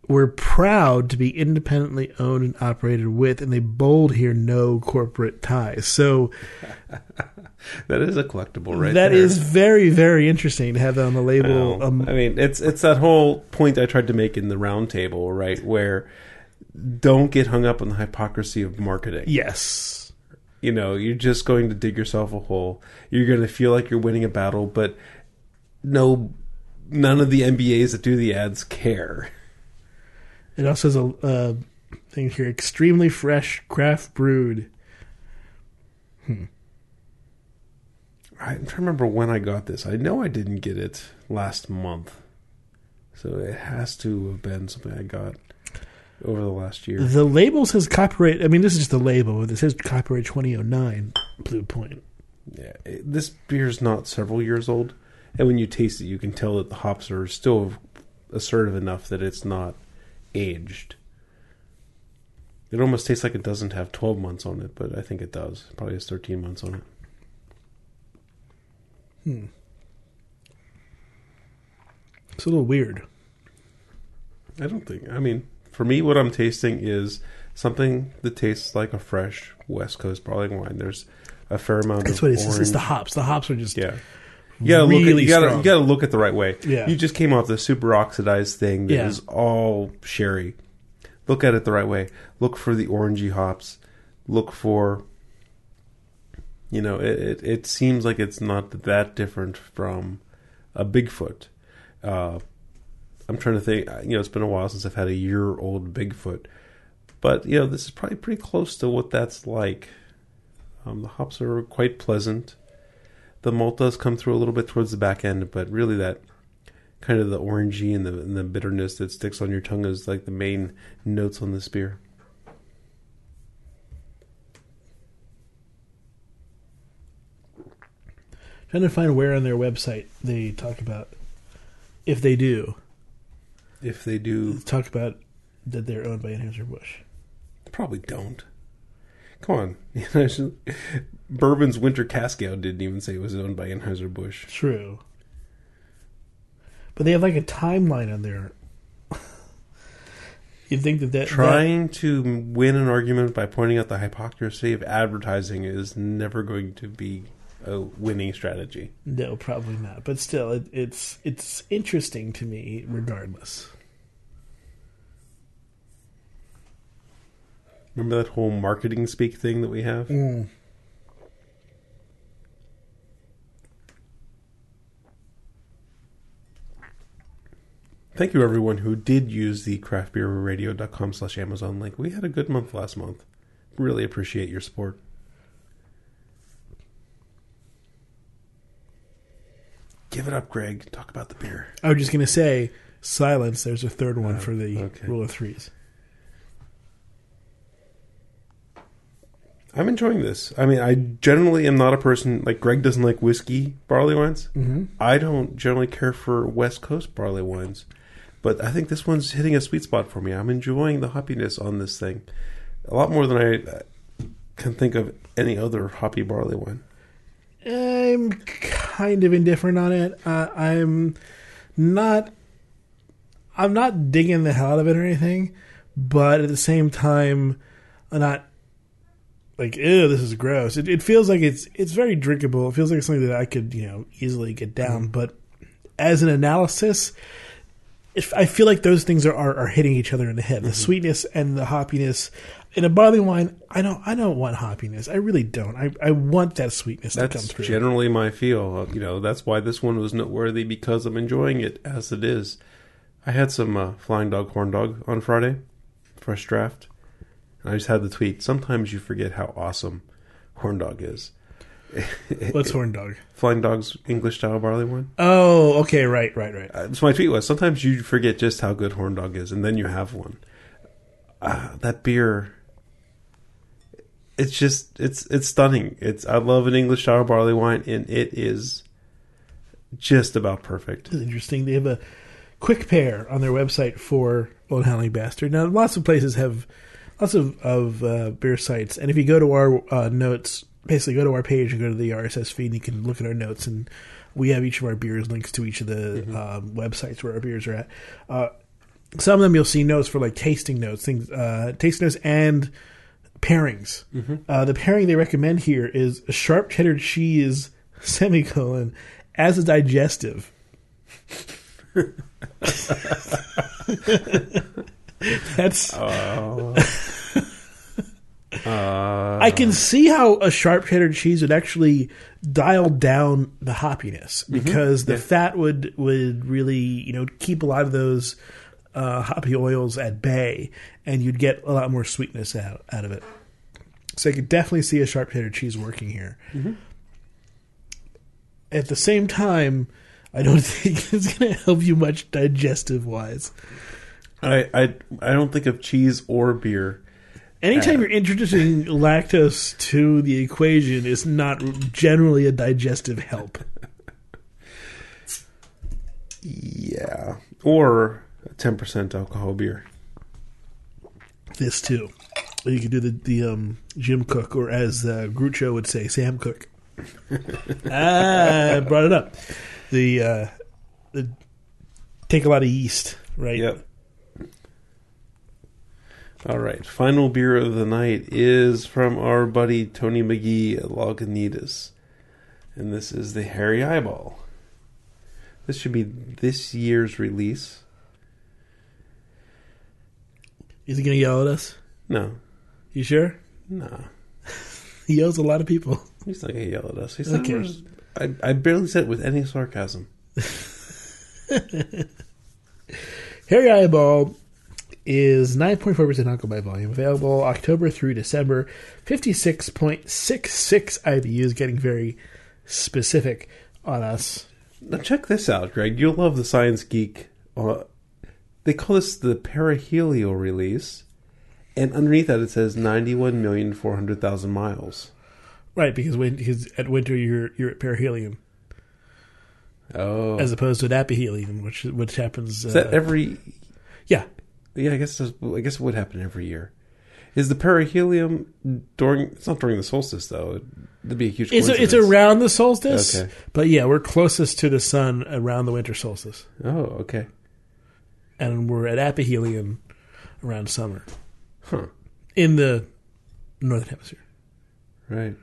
we're proud to be independently owned and operated with, and they bold here, no corporate ties. So *laughs* that is a collectible, right? that there. is very, very interesting to have that on the label. Um, I mean, it's it's that whole point I tried to make in the roundtable, right? Where don't get hung up on the hypocrisy of marketing. yes. You know, you're just going to dig yourself a hole. You're going to feel like you're winning a battle, but no, none of the MBAs that do the ads care. It also has a uh, thing here: extremely fresh, craft brewed. I'm trying to remember when I got this. I know I didn't get it last month, so it has to have been something I got over the last year. The label says copyright. I mean, this is just the label. It says copyright 2009 Blue Point. Yeah, it- this beer is not several years old, and when you taste it, you can tell that the hops are still assertive enough that it's not aged. It almost tastes like it doesn't have 12 months on it, but I think it does. It probably has 13 months on it. Hmm. It's a little weird. I don't think. I mean, for me, what I'm tasting is something that tastes like a fresh West Coast barley wine. There's a fair amount of That's what it is. It's the hops. The hops are just Yeah. You gotta look at, really you gotta strong. you gotta look at the right way. Yeah. You just came off the super oxidized thing that is Yeah. all sherry. Look at it the right way. Look for the orangey hops. Look for you know, it, it, it seems like it's not that different from a Bigfoot. Uh, I'm trying to think. You know, it's been a while since I've had a year old Bigfoot, but you know, this is probably pretty close to what that's like. Um, the hops are quite pleasant. The malt does come through a little bit towards the back end, but really that kind of the orangey and the, and the bitterness that sticks on your tongue is like the main notes on this beer. trying to find where on their website they talk about if they do If they do, talk about that they're owned by Anheuser Busch. probably don't. Come on, *laughs* Bourbon's Winter Cascade didn't even say it was owned by Anheuser Busch. True, but they have like a timeline on there. *laughs* you think that that Trying to win an argument by pointing out the hypocrisy of advertising is never going to be a winning strategy. no, probably not. But still, it, it's it's interesting to me, regardless. Remember that whole marketing speak thing that we have? Mm. Thank you, everyone who did use the craftbeerradio.com slash Amazon link. We had a good month last month. Really appreciate your support. Give it up, Greg. Talk about the beer. I was just gonna say silence. There's a third one for the Oh, okay. rule of threes. I'm enjoying this. I mean, I generally am not a person like Greg doesn't like whiskey barley wines. Mm-hmm. I don't generally care for West Coast barley wines, but I think this one's hitting a sweet spot for me. I'm enjoying the hoppiness on this thing a lot more than I uh, can think of any other hoppy barley wine. I'm kind of indifferent on it. Uh, I'm not. I'm not digging the hell out of it or anything, but at the same time, I'm not like, ew, this is gross. It, it feels like it's it's very drinkable. It feels like something that I could you know easily get down. But as an analysis, if I feel like those things are, are, are hitting each other in the head. The sweetness and the hoppiness. In a barley wine, I don't I don't want hoppiness. I really don't. I, I want that sweetness to come That's through. generally my feel. You know, that's why this one was noteworthy because I'm enjoying it as it is. I had some uh, Flying Dog Horn Dog on Friday, fresh draft, and I just had the tweet. Sometimes you forget how awesome Horn Dog is. *laughs* What's horn dog? Flying Dog's English style barley wine. Oh, okay, right, right, right. Uh, so my tweet was: sometimes you forget just how good Horn Dog is, and then you have one. Uh, that beer. It's just it's it's stunning. It's I love an English style barley wine, and it is just about perfect. Is interesting. They have a quick pair on their website for Old Howling Bastard. Now, lots of places have lots of of uh, beer sites, and if you go to our uh, notes, basically go to our page and go to the RSS feed, and you can look at our notes, and we have each of our beers links to each of the um, websites where our beers are at. Uh, some of them you'll see notes for like tasting notes, things, uh, tasting notes, and pairings. Uh, the pairing they recommend here is a sharp cheddar cheese *laughs* semicolon as a digestive. *laughs* That's Uh, *laughs* uh, I can see how a sharp cheddar cheese would actually dial down the hoppiness because the Yeah. fat would would really you know keep a lot of those uh, hoppy oils at bay, and you'd get a lot more sweetness out out of it. So I could definitely see a sharp cheddar cheese working here. At the same time, I don't *laughs* think it's going to help you much digestive wise. I, I I don't think of cheese or beer Anytime you're introducing lactose to the equation is not generally a digestive help. Yeah. Or 10% alcohol beer. This too. You could do the the um, Jim Koch, or as uh, Groucho would say, Sam Cook. *laughs* ah, I brought it up. The, uh, the take a lot of yeast, right? Yep. All right. Final beer of the night is from our buddy Tony Magee at Lagunitas. And this is the Hairy Eyeball. This should be this year's release. Is he going to yell at us? No. You sure? Nah. *laughs* He yells a lot of people. He's not going to yell at us. He's not Okay. gonna- I, I barely said it with any sarcasm. *laughs* Hairy Eyeball is 9.4% alcohol by volume. Available October through December. 56.66 IBUs, getting very specific on us. Now check this out, Greg. You'll love the Science Geek. Uh, they call this the Perihelion release, and underneath that it says ninety-one million four hundred thousand miles. Right, because when because at winter you're you're at perihelion. Oh, as opposed to at aphelion, which which happens. Uh, is that every? yeah, Yeah, I guess I guess it would happen every year. Is the perihelion during? It's not during the solstice though. That'd be a huge. it's it's coincidence. around the solstice, Okay. but yeah, we're closest to the sun around the winter solstice, Oh, okay. and we're at aphelion around summer Huh. in the northern hemisphere. Right.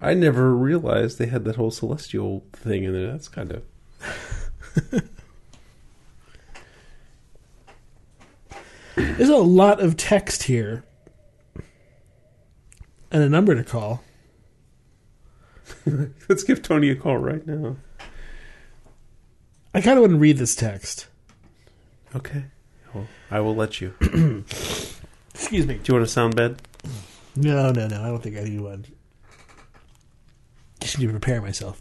I never realized they had that whole celestial thing in there. That's kind of *laughs* There's a lot of text here, and a number to call. *laughs* Let's give Tony a call right now. I kind of want to read this text. Okay. Well, I will let you. *clears throat* Excuse me. Do you want a sound bed? No, no, no. I don't think I need one. Just need to prepare myself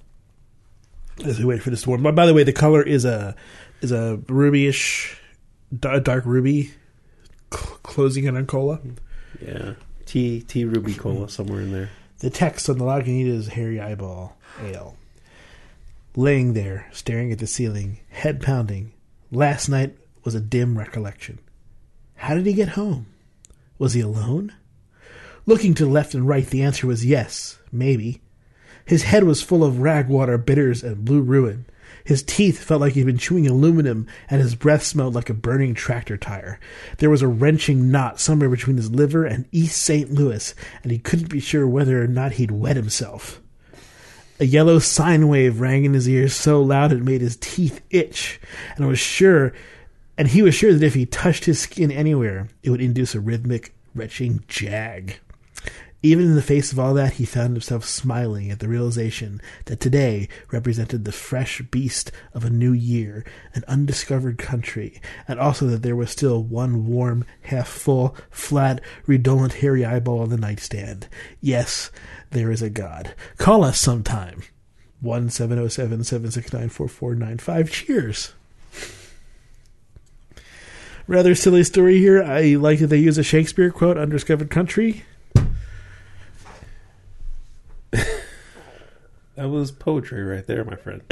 as we wait for this to warm. By, by the way, the color is a is a rubyish, dark, ruby, closing in on cola. Yeah. Tea, tea ruby cola somewhere in there. The text on the Lagunitas Hairy Eyeball Ale. Laying there, staring at the ceiling, head pounding. Last night was a dim recollection. How did he get home? Was he alone? Looking to left and right, the answer was yes, maybe. His head was full of ragwater, bitters, and blue ruin. His teeth felt like he'd been chewing aluminum, and his breath smelled like a burning tractor tire. There was a wrenching knot somewhere between his liver and East St. Louis, and he couldn't be sure whether or not he'd wet himself. A yellow sine wave rang in his ears so loud it made his teeth itch, and was sure, and he was sure that if he touched his skin anywhere, it would induce a rhythmic, retching jag. Even in the face of all that, he found himself smiling at the realization that today represented the fresh beast of a new year, an undiscovered country, and also that there was still one warm, half full, flat, redolent, hairy eyeball on the nightstand. Yes, there is a God. Call us sometime. One seven zero seven seven six nine four four nine five. Cheers. Rather silly story here. I like that they use a Shakespeare quote, "Undiscovered country." *laughs* That was poetry right there, my friend. *laughs*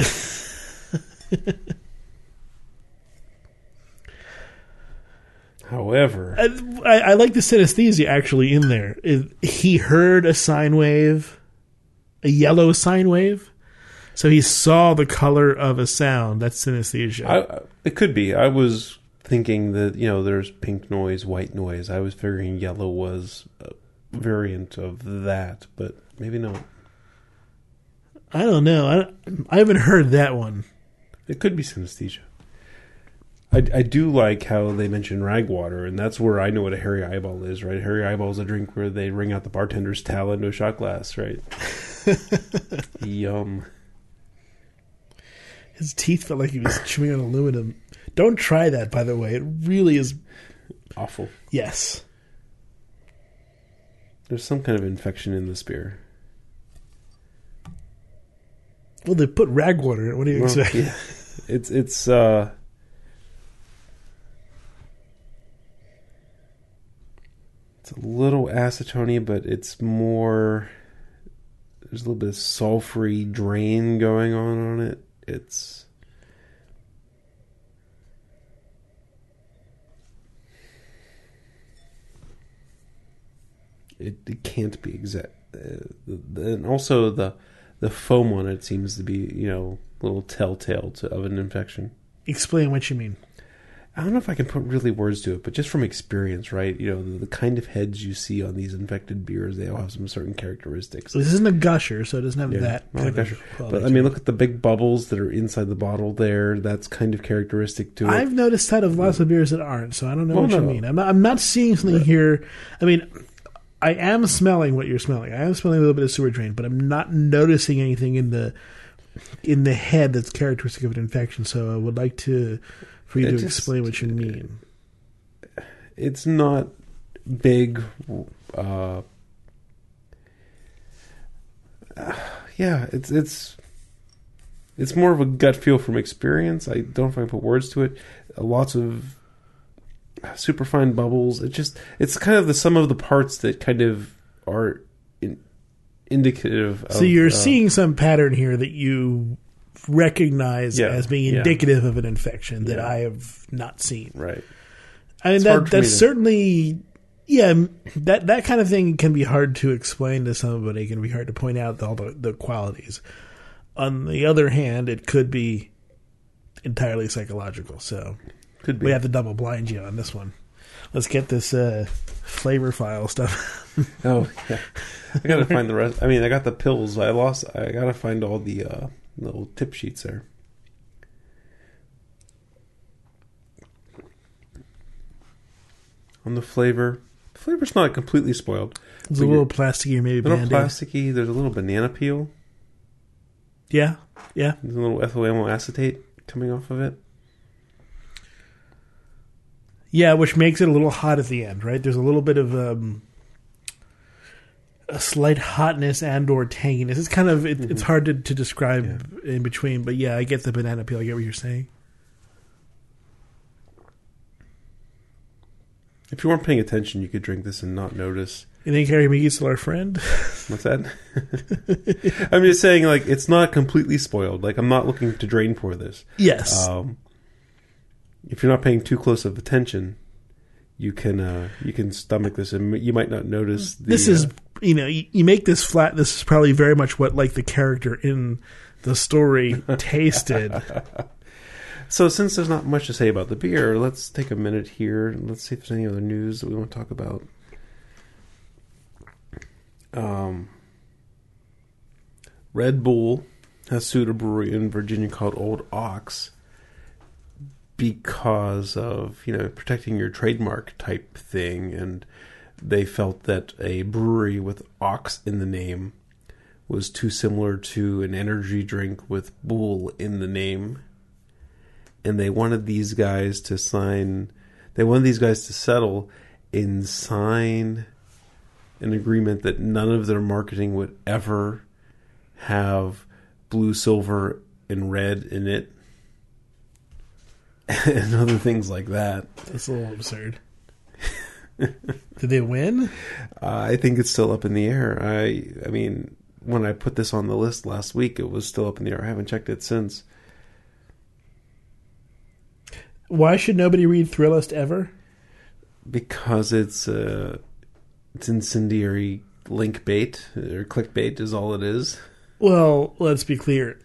However, I, I, I like the synesthesia actually in there. It- he heard a sine wave, a yellow sine wave, so he saw the color of a sound. That's synesthesia. I, it could be. I was thinking that you know there's pink noise, white noise. I was figuring yellow was variant of that, but maybe not. I don't know. I, I haven't heard that one. It could be synesthesia. I, I do like how they mention ragwater, and that's where I know what a hairy eyeball is, right? A Hairy eyeball is a drink where they wring out the bartender's towel into a shot glass, right? *laughs* Yum. His teeth felt like he was chewing on aluminum. Don't try that, by the way. It really is. Awful. Yes. There's some kind of infection in this beer. Well, they put rag water in it. What do you Well, expect? yeah. *laughs* It's it's uh It's a little acetony, but it's more. There's a little bit of sulfury drain going on on it. It's. It, it can't be exact. Uh, and also the the foam on it seems to be you know a little telltale to, of an infection. Explain what you mean. I don't know if I can put really words to it, but just from experience, right? You know, the, the kind of heads you see on these infected beers, they all have some certain characteristics. So this isn't a gusher, so it doesn't have Yeah, that. not of Gusher. But I mean, look at the big bubbles that are inside the bottle there. That's kind of characteristic to it. I've noticed that of lots of beers that aren't, so I don't know Well, what you mean. I'm not, I'm not seeing something here. I mean, I am smelling what you're smelling. I am smelling a little bit of sewer drain, but I'm not noticing anything in the in the head that's characteristic of an infection. So I would like to for you It to just- explain what you mean. it's not big. Uh, yeah, it's it's it's more of a gut feel from experience. I don't know if I can put words to it. Lots of super fine bubbles. It just it's kind of the sum of the parts that kind of are in, indicative. Of, So you're uh, seeing some pattern here that you recognize Yeah, as being yeah. indicative of an infection that Yeah. I have not seen. right. I mean It's that for me that's certainly yeah that that kind of thing can be hard to explain to somebody. It can be hard to point out all the, the qualities. On the other hand, it could be entirely psychological. So Could be. we have to double blind you on this one. Let's get this uh, flavor file stuff. *laughs* Oh yeah, I gotta *laughs* find the rest. I mean, I got the pills. I lost. I gotta find all the uh, little tip sheets there. On the flavor, the flavor's not completely spoiled. It's a little plasticky, maybe A little band-aid. plasticky. There's a little banana peel. Yeah, yeah. There's a little ethyl amyl acetate coming off of it. Yeah, which makes it a little hot at the end, right? There's a little bit of um, a slight hotness and or tanginess. It's kind of it, it's hard to, to describe in between, but yeah, I get the banana peel. I get what you're saying. If you weren't paying attention, you could drink this and not notice. You think Harry McGee's still our friend? *laughs* What's that? *laughs* I'm just saying, like, it's not completely spoiled. Like, I'm not looking to drain for this. yes. Um, if you're not paying too close of attention, you can uh, you can stomach this, and you might not notice. The, this is uh, you know you, you make this flat. This is probably very much what like the character in the story *laughs* tasted. so. Since there's not much to say about the beer, let's take a minute here. and Let's see if there's any other news that we want to talk about. Um, Red Bull has sued a brewery in Virginia called Old Ox because of you know protecting your trademark type thing, and they felt that a brewery with ox in the name was too similar to an energy drink with bull in the name, and they wanted these guys to sign. They wanted these guys to settle and sign an agreement that none of their marketing would ever have blue, silver, and red in it, *laughs* and other things like that. That's a little absurd. *laughs* Did they win? Uh, I think it's still up in the air. I, I mean, when I put this on the list last week, it was still up in the air. I haven't checked it since. Why should nobody read Thrillist ever? because it's uh, it's incendiary link bait or clickbait is all it is. Well, let's be clear.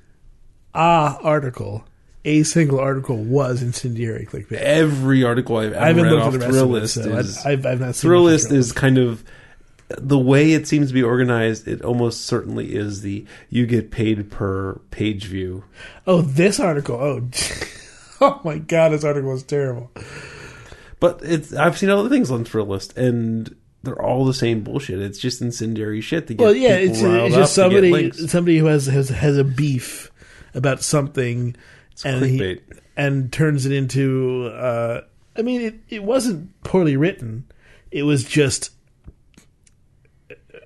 Ah, article, a single article was incendiary clickbait. Every article I've ever I haven't read looked off at the rest of it, Thrillist so is I've, I've not seen Thrillist is kind of the way it seems to be organized. It almost certainly is the you get paid per page view. Oh, this article. Oh, *laughs* oh my god, this article was terrible. But it's I've seen other things on Thrillist and. They're all the same bullshit. It's just incendiary shit to get Well, yeah, it's, it's just somebody somebody who has has has a beef about something, and he, and turns it into. Uh, I mean, it it wasn't poorly written. It was just.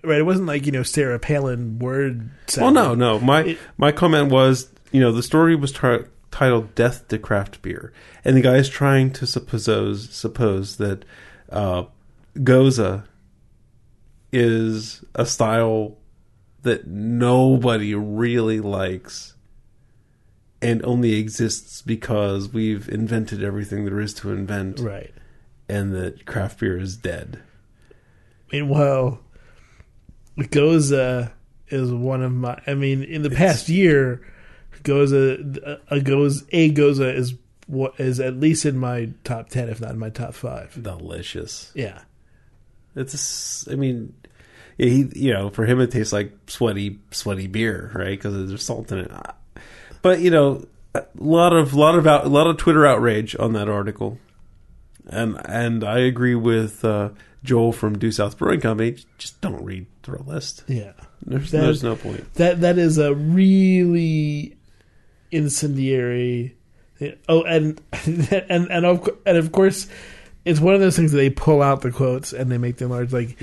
Right, it wasn't like you know Sarah Palin word. Well, no, no. My It- my comment was, you know, the story was tar- titled "Death to Craft Beer," and the guy is trying to suppose suppose that uh, Gose is a style that nobody really likes and only exists because we've invented everything there is to invent Right. and that craft beer is dead. Meanwhile, Gose is one of my. I mean, in the past year, Gose a a Gose a Gose is what is at least in my top ten, if not in my top five. Delicious. Yeah, It's a I mean, he you know for him it tastes like sweaty sweaty beer, right? Because there's salt in it. But you know, a lot of lot of out, a lot of Twitter outrage on that article, and and I agree with uh, Joel from Due South Brewing Company. Just don't read Thrillist. yeah. There's, That- there's no point. That that is a really incendiary. Oh, and *laughs* and and of and of course, it's one of those things that they pull out the quotes and they make them large. Like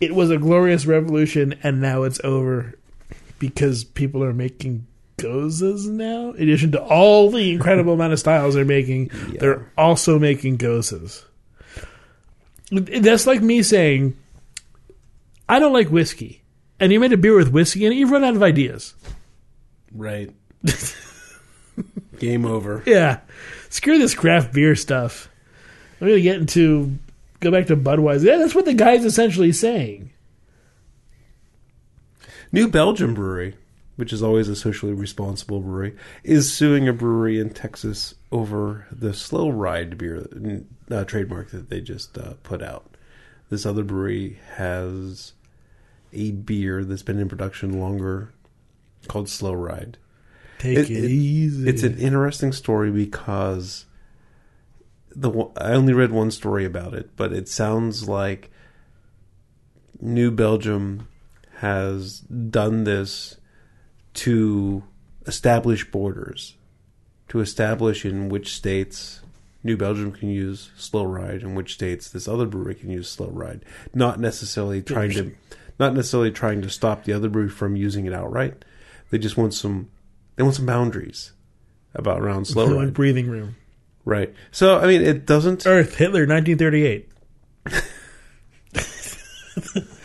it was a glorious revolution, and now it's over because people are making goses now. In addition to all the incredible amount of styles they're making, Yeah. they're also making goses. That's like me saying, I don't like whiskey. And you made a beer with whiskey in it, you've run out of ideas. Right. *laughs* Game over. Yeah. Screw this craft beer stuff. I'm going to get into, go back to Budweiser. Yeah, that's what the guy's essentially saying. New Belgium Brewery, which is always a socially responsible brewery, is suing a brewery in Texas over the Slow Ride beer uh, trademark that they just uh, put out. This other brewery has a beer that's been in production longer called Slow Ride. Take it, It- it- easy. It's an interesting story because the I only read one story about it, but it sounds like New Belgium has done this to establish borders, to establish in which states New Belgium can use slow ride and which states this other brewery can use slow ride. Not necessarily trying to not necessarily trying to stop the other brewery from using it outright. They just want some they want some boundaries about around slow ride. breathing room. Right. So I mean it doesn't Earth, Hitler, 1938. *laughs*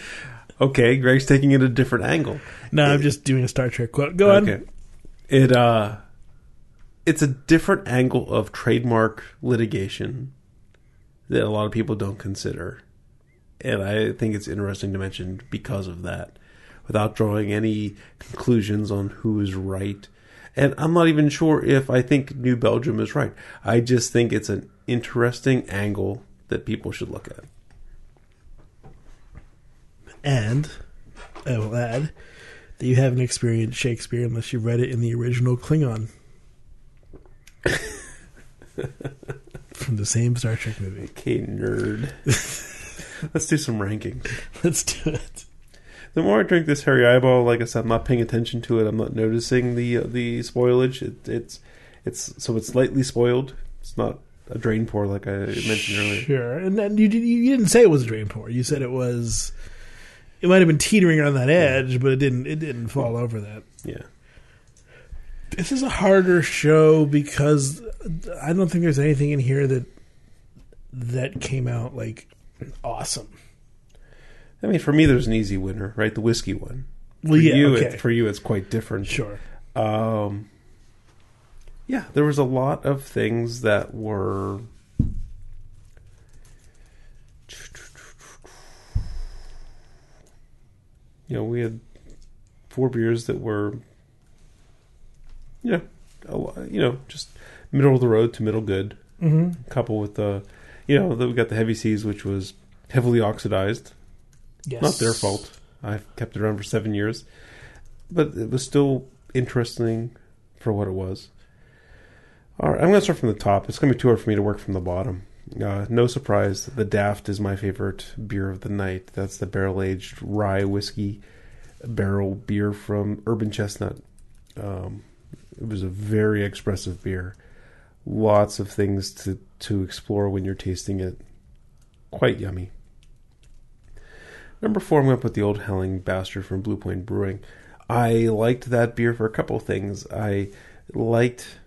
Okay, Greg's taking it a different angle. No, I'm just doing a Star Trek quote. Go on. It uh it's a different angle of trademark litigation that a lot of people don't consider. And I think it's interesting to mention because of that, without drawing any conclusions on who is right. And I'm not even sure if I think New Belgium is right. I just think it's an interesting angle that people should look at. And I will add that you haven't experienced Shakespeare unless you've read it in the original Klingon. *laughs* From the same Star Trek movie. Okay, nerd. *laughs* Let's do some ranking. Let's do it. The more I drink this hairy Eyeball, like I said, I'm not paying attention to it. I'm not noticing the uh, the spoilage. It, it's it's so it's slightly spoiled. It's not a drain pour like I mentioned earlier. Sure. And then you, you didn't say it was a drain pour. You said it was. It might have been teetering on that edge, but it didn't. It didn't fall over that. Yeah, This is a harder show because I don't think there's anything in here that that came out like awesome. I mean, for me, there's an easy winner, right? The whiskey one. Well, For yeah, you, okay, it, for you, it's quite different. sure. Um, yeah, there was a lot of things that were. You know, we had four beers that were, you know, a you know, just middle of the road to middle good. hmm Couple with the, you know, then we got the heavy seas, which was heavily oxidized. Yes, Not their fault. I've kept it around for seven years, but it was still interesting for what it was. All right, I'm going to start from the top. It's going to be too hard for me to work from the bottom. Uh, no surprise, the Daft is my favorite beer of the night. That's the barrel aged rye whiskey barrel beer from Urban Chestnut. Um, it was a very expressive beer. Lots of things to, to explore when you're tasting it. Quite yummy. Number four, I'm going to put the Old Howling Bastard from Blue Point Brewing. I liked that beer for a couple things. I liked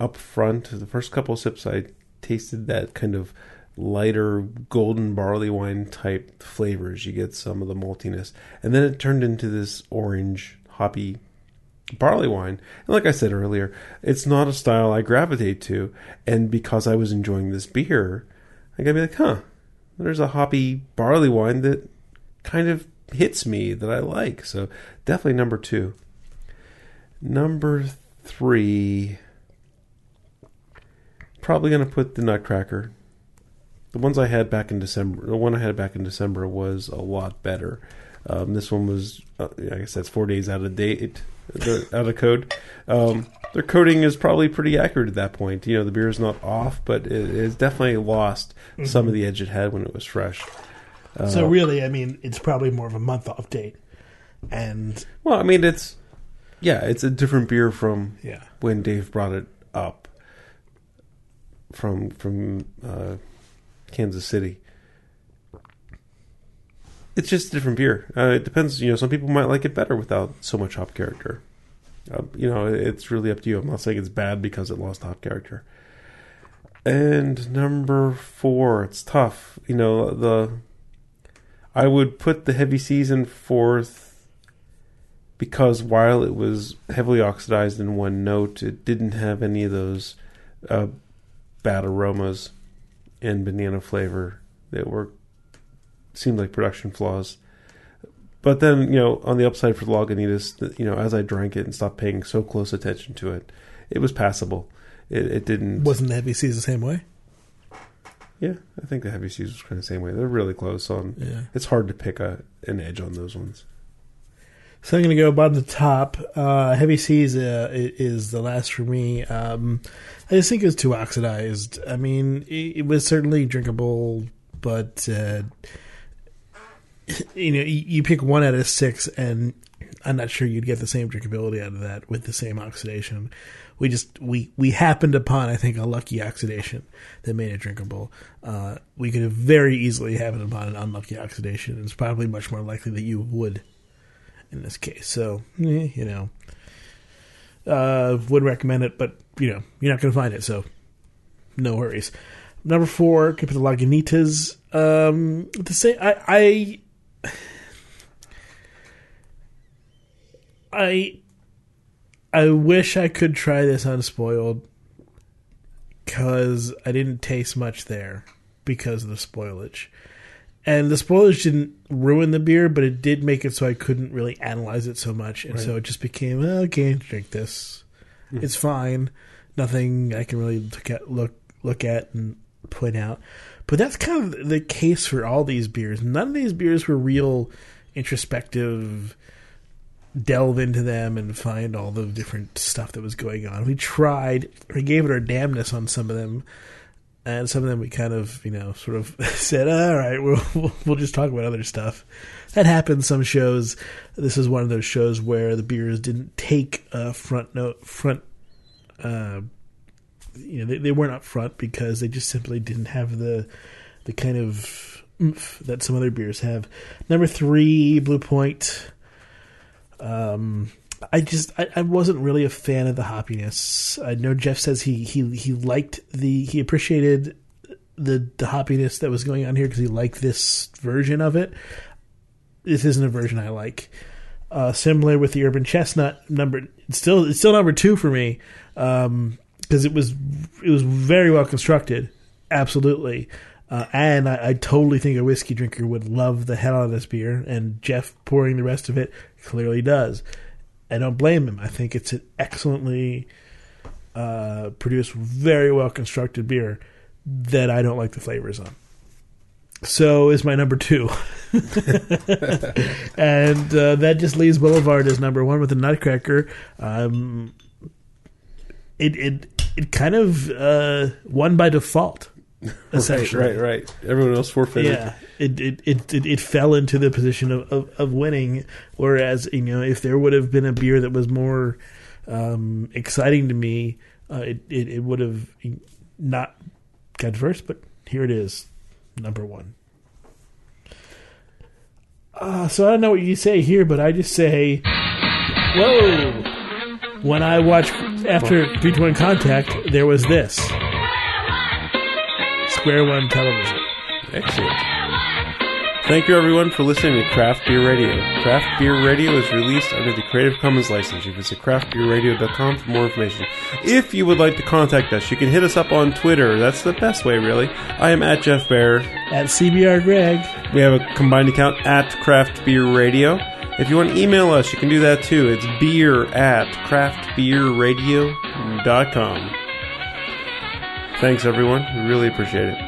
up front, the first couple sips, I tasted that kind of lighter golden barley wine type flavors. You get some of the maltiness, and then it turned into this orange hoppy barley wine. And like I said earlier, it's not a style I gravitate to, and because I was enjoying this beer, I gotta be like, huh, there's a hoppy barley wine that kind of hits me that I like. So definitely number two. Number three, probably going to put the Nutcracker. The ones I had back in December, the one I had back in December was a lot better. Um, this one was, uh, I guess that's four days out of date, out of code. Um, their coding is probably pretty accurate at that point. You know, the beer is not off, but it is definitely lost mm-hmm. some of the edge it had when it was fresh. Uh, so really, I mean, it's probably more of a month off date. And well, I mean, it's yeah, it's a different beer from yeah. when Dave brought it up from from uh, Kansas City. It's just a different beer. Uh, it depends. You know, some people might like it better without so much hop character. Uh, you know, it's really up to you. I'm not saying it's bad because it lost hop character. And number four, it's tough. You know, the I would put the heavy season fourth because while it was heavily oxidized in one note, it didn't have any of those uh, bad aromas and banana flavor that were seemed like production flaws. But then, you know, on the upside for the Lagunitas, you know, as I drank it and stopped paying so close attention to it, it was passable. It, it didn't. Wasn't the heavy seas the same way? Yeah, I think the heavy seas was kind of the same way. They're really close on. Yeah. It's hard to pick a an edge on those ones. So I'm going to go bottom the top. Uh, heavy seas uh, is the last for me. Um, I just think it was too oxidized. I mean, it, it was certainly drinkable, but uh, *laughs* you know, you, you pick one out of six, and I'm not sure you'd get the same drinkability out of that with the same oxidation we just we we happened upon I think a lucky oxidation that made it drinkable. Uh, we could have very easily happened upon an unlucky oxidation. It's probably much more likely that you would in this case. So eh, you know, uh, would recommend it, but you know you're not going to find it, so no worries. Number four, keep the Lagunitas. Um, the same. I, I I I wish I could try this unspoiled because I didn't taste much there because of the spoilage. And the spoilers didn't ruin the beer, but it did make it so I couldn't really analyze it so much. And right. so it just became, oh, okay, drink this. Mm-hmm. It's fine. Nothing I can really look at, look, look at and point out. But that's kind of the case for all these beers. None of these beers were real introspective delve into them and find all the different stuff that was going on. We tried, we gave it our damnness on some of them, and some of them we kind of, you know, sort of *laughs* said, "All right, we'll we'll just talk about other stuff." That happens some shows. This is one of those shows where the beers didn't take a front note front. Uh, you know, they, they weren't up front because they just simply didn't have the the kind of oomph that some other beers have. Number three, Blue Point. Um, I just I, I, wasn't really a fan of the hoppiness. I know Jeff says he he he liked the he appreciated the the hoppiness that was going on here because he liked this version of it. This isn't a version I like. Uh, similar with the urban chestnut number, it's still it's still number two for me because um, it was it was very well constructed, absolutely. Uh, and I, I, totally think a whiskey drinker would love the hell out of this beer, and Jeff pouring the rest of it clearly does. I don't blame him. I think it's an excellently uh, produced, very well constructed beer that I don't like the flavors on. So is my number two, *laughs* and uh, that just leaves Boulevard as number one with the Nutcracker. Um, it it it kind of uh, won by default *laughs* essentially. Right, right, right. Everyone else forfeited. Yeah, it it, it, it, it fell into the position of, of, of, winning. Whereas, you know, if there would have been a beer that was more um, exciting to me, uh, it, it, it would have not got first, but here it is, number one. Uh, so I don't know what you say here, but I just say, whoa. When I watched after 3-2-1 Contact, there was this. Square One Television. Excellent. Thank you, everyone, for listening to Craft Beer Radio. Craft Beer Radio is released under the Creative Commons license. You can visit craftbeerradio.com for more information. If you would like to contact us, you can hit us up on Twitter. That's the best way, really. I am at Jeff Bear. At CBR Greg. We have a combined account at Craft Beer Radio. If you want to email us, you can do that too. It's beer at craftbeerradio.com. Thanks, everyone. We really appreciate it.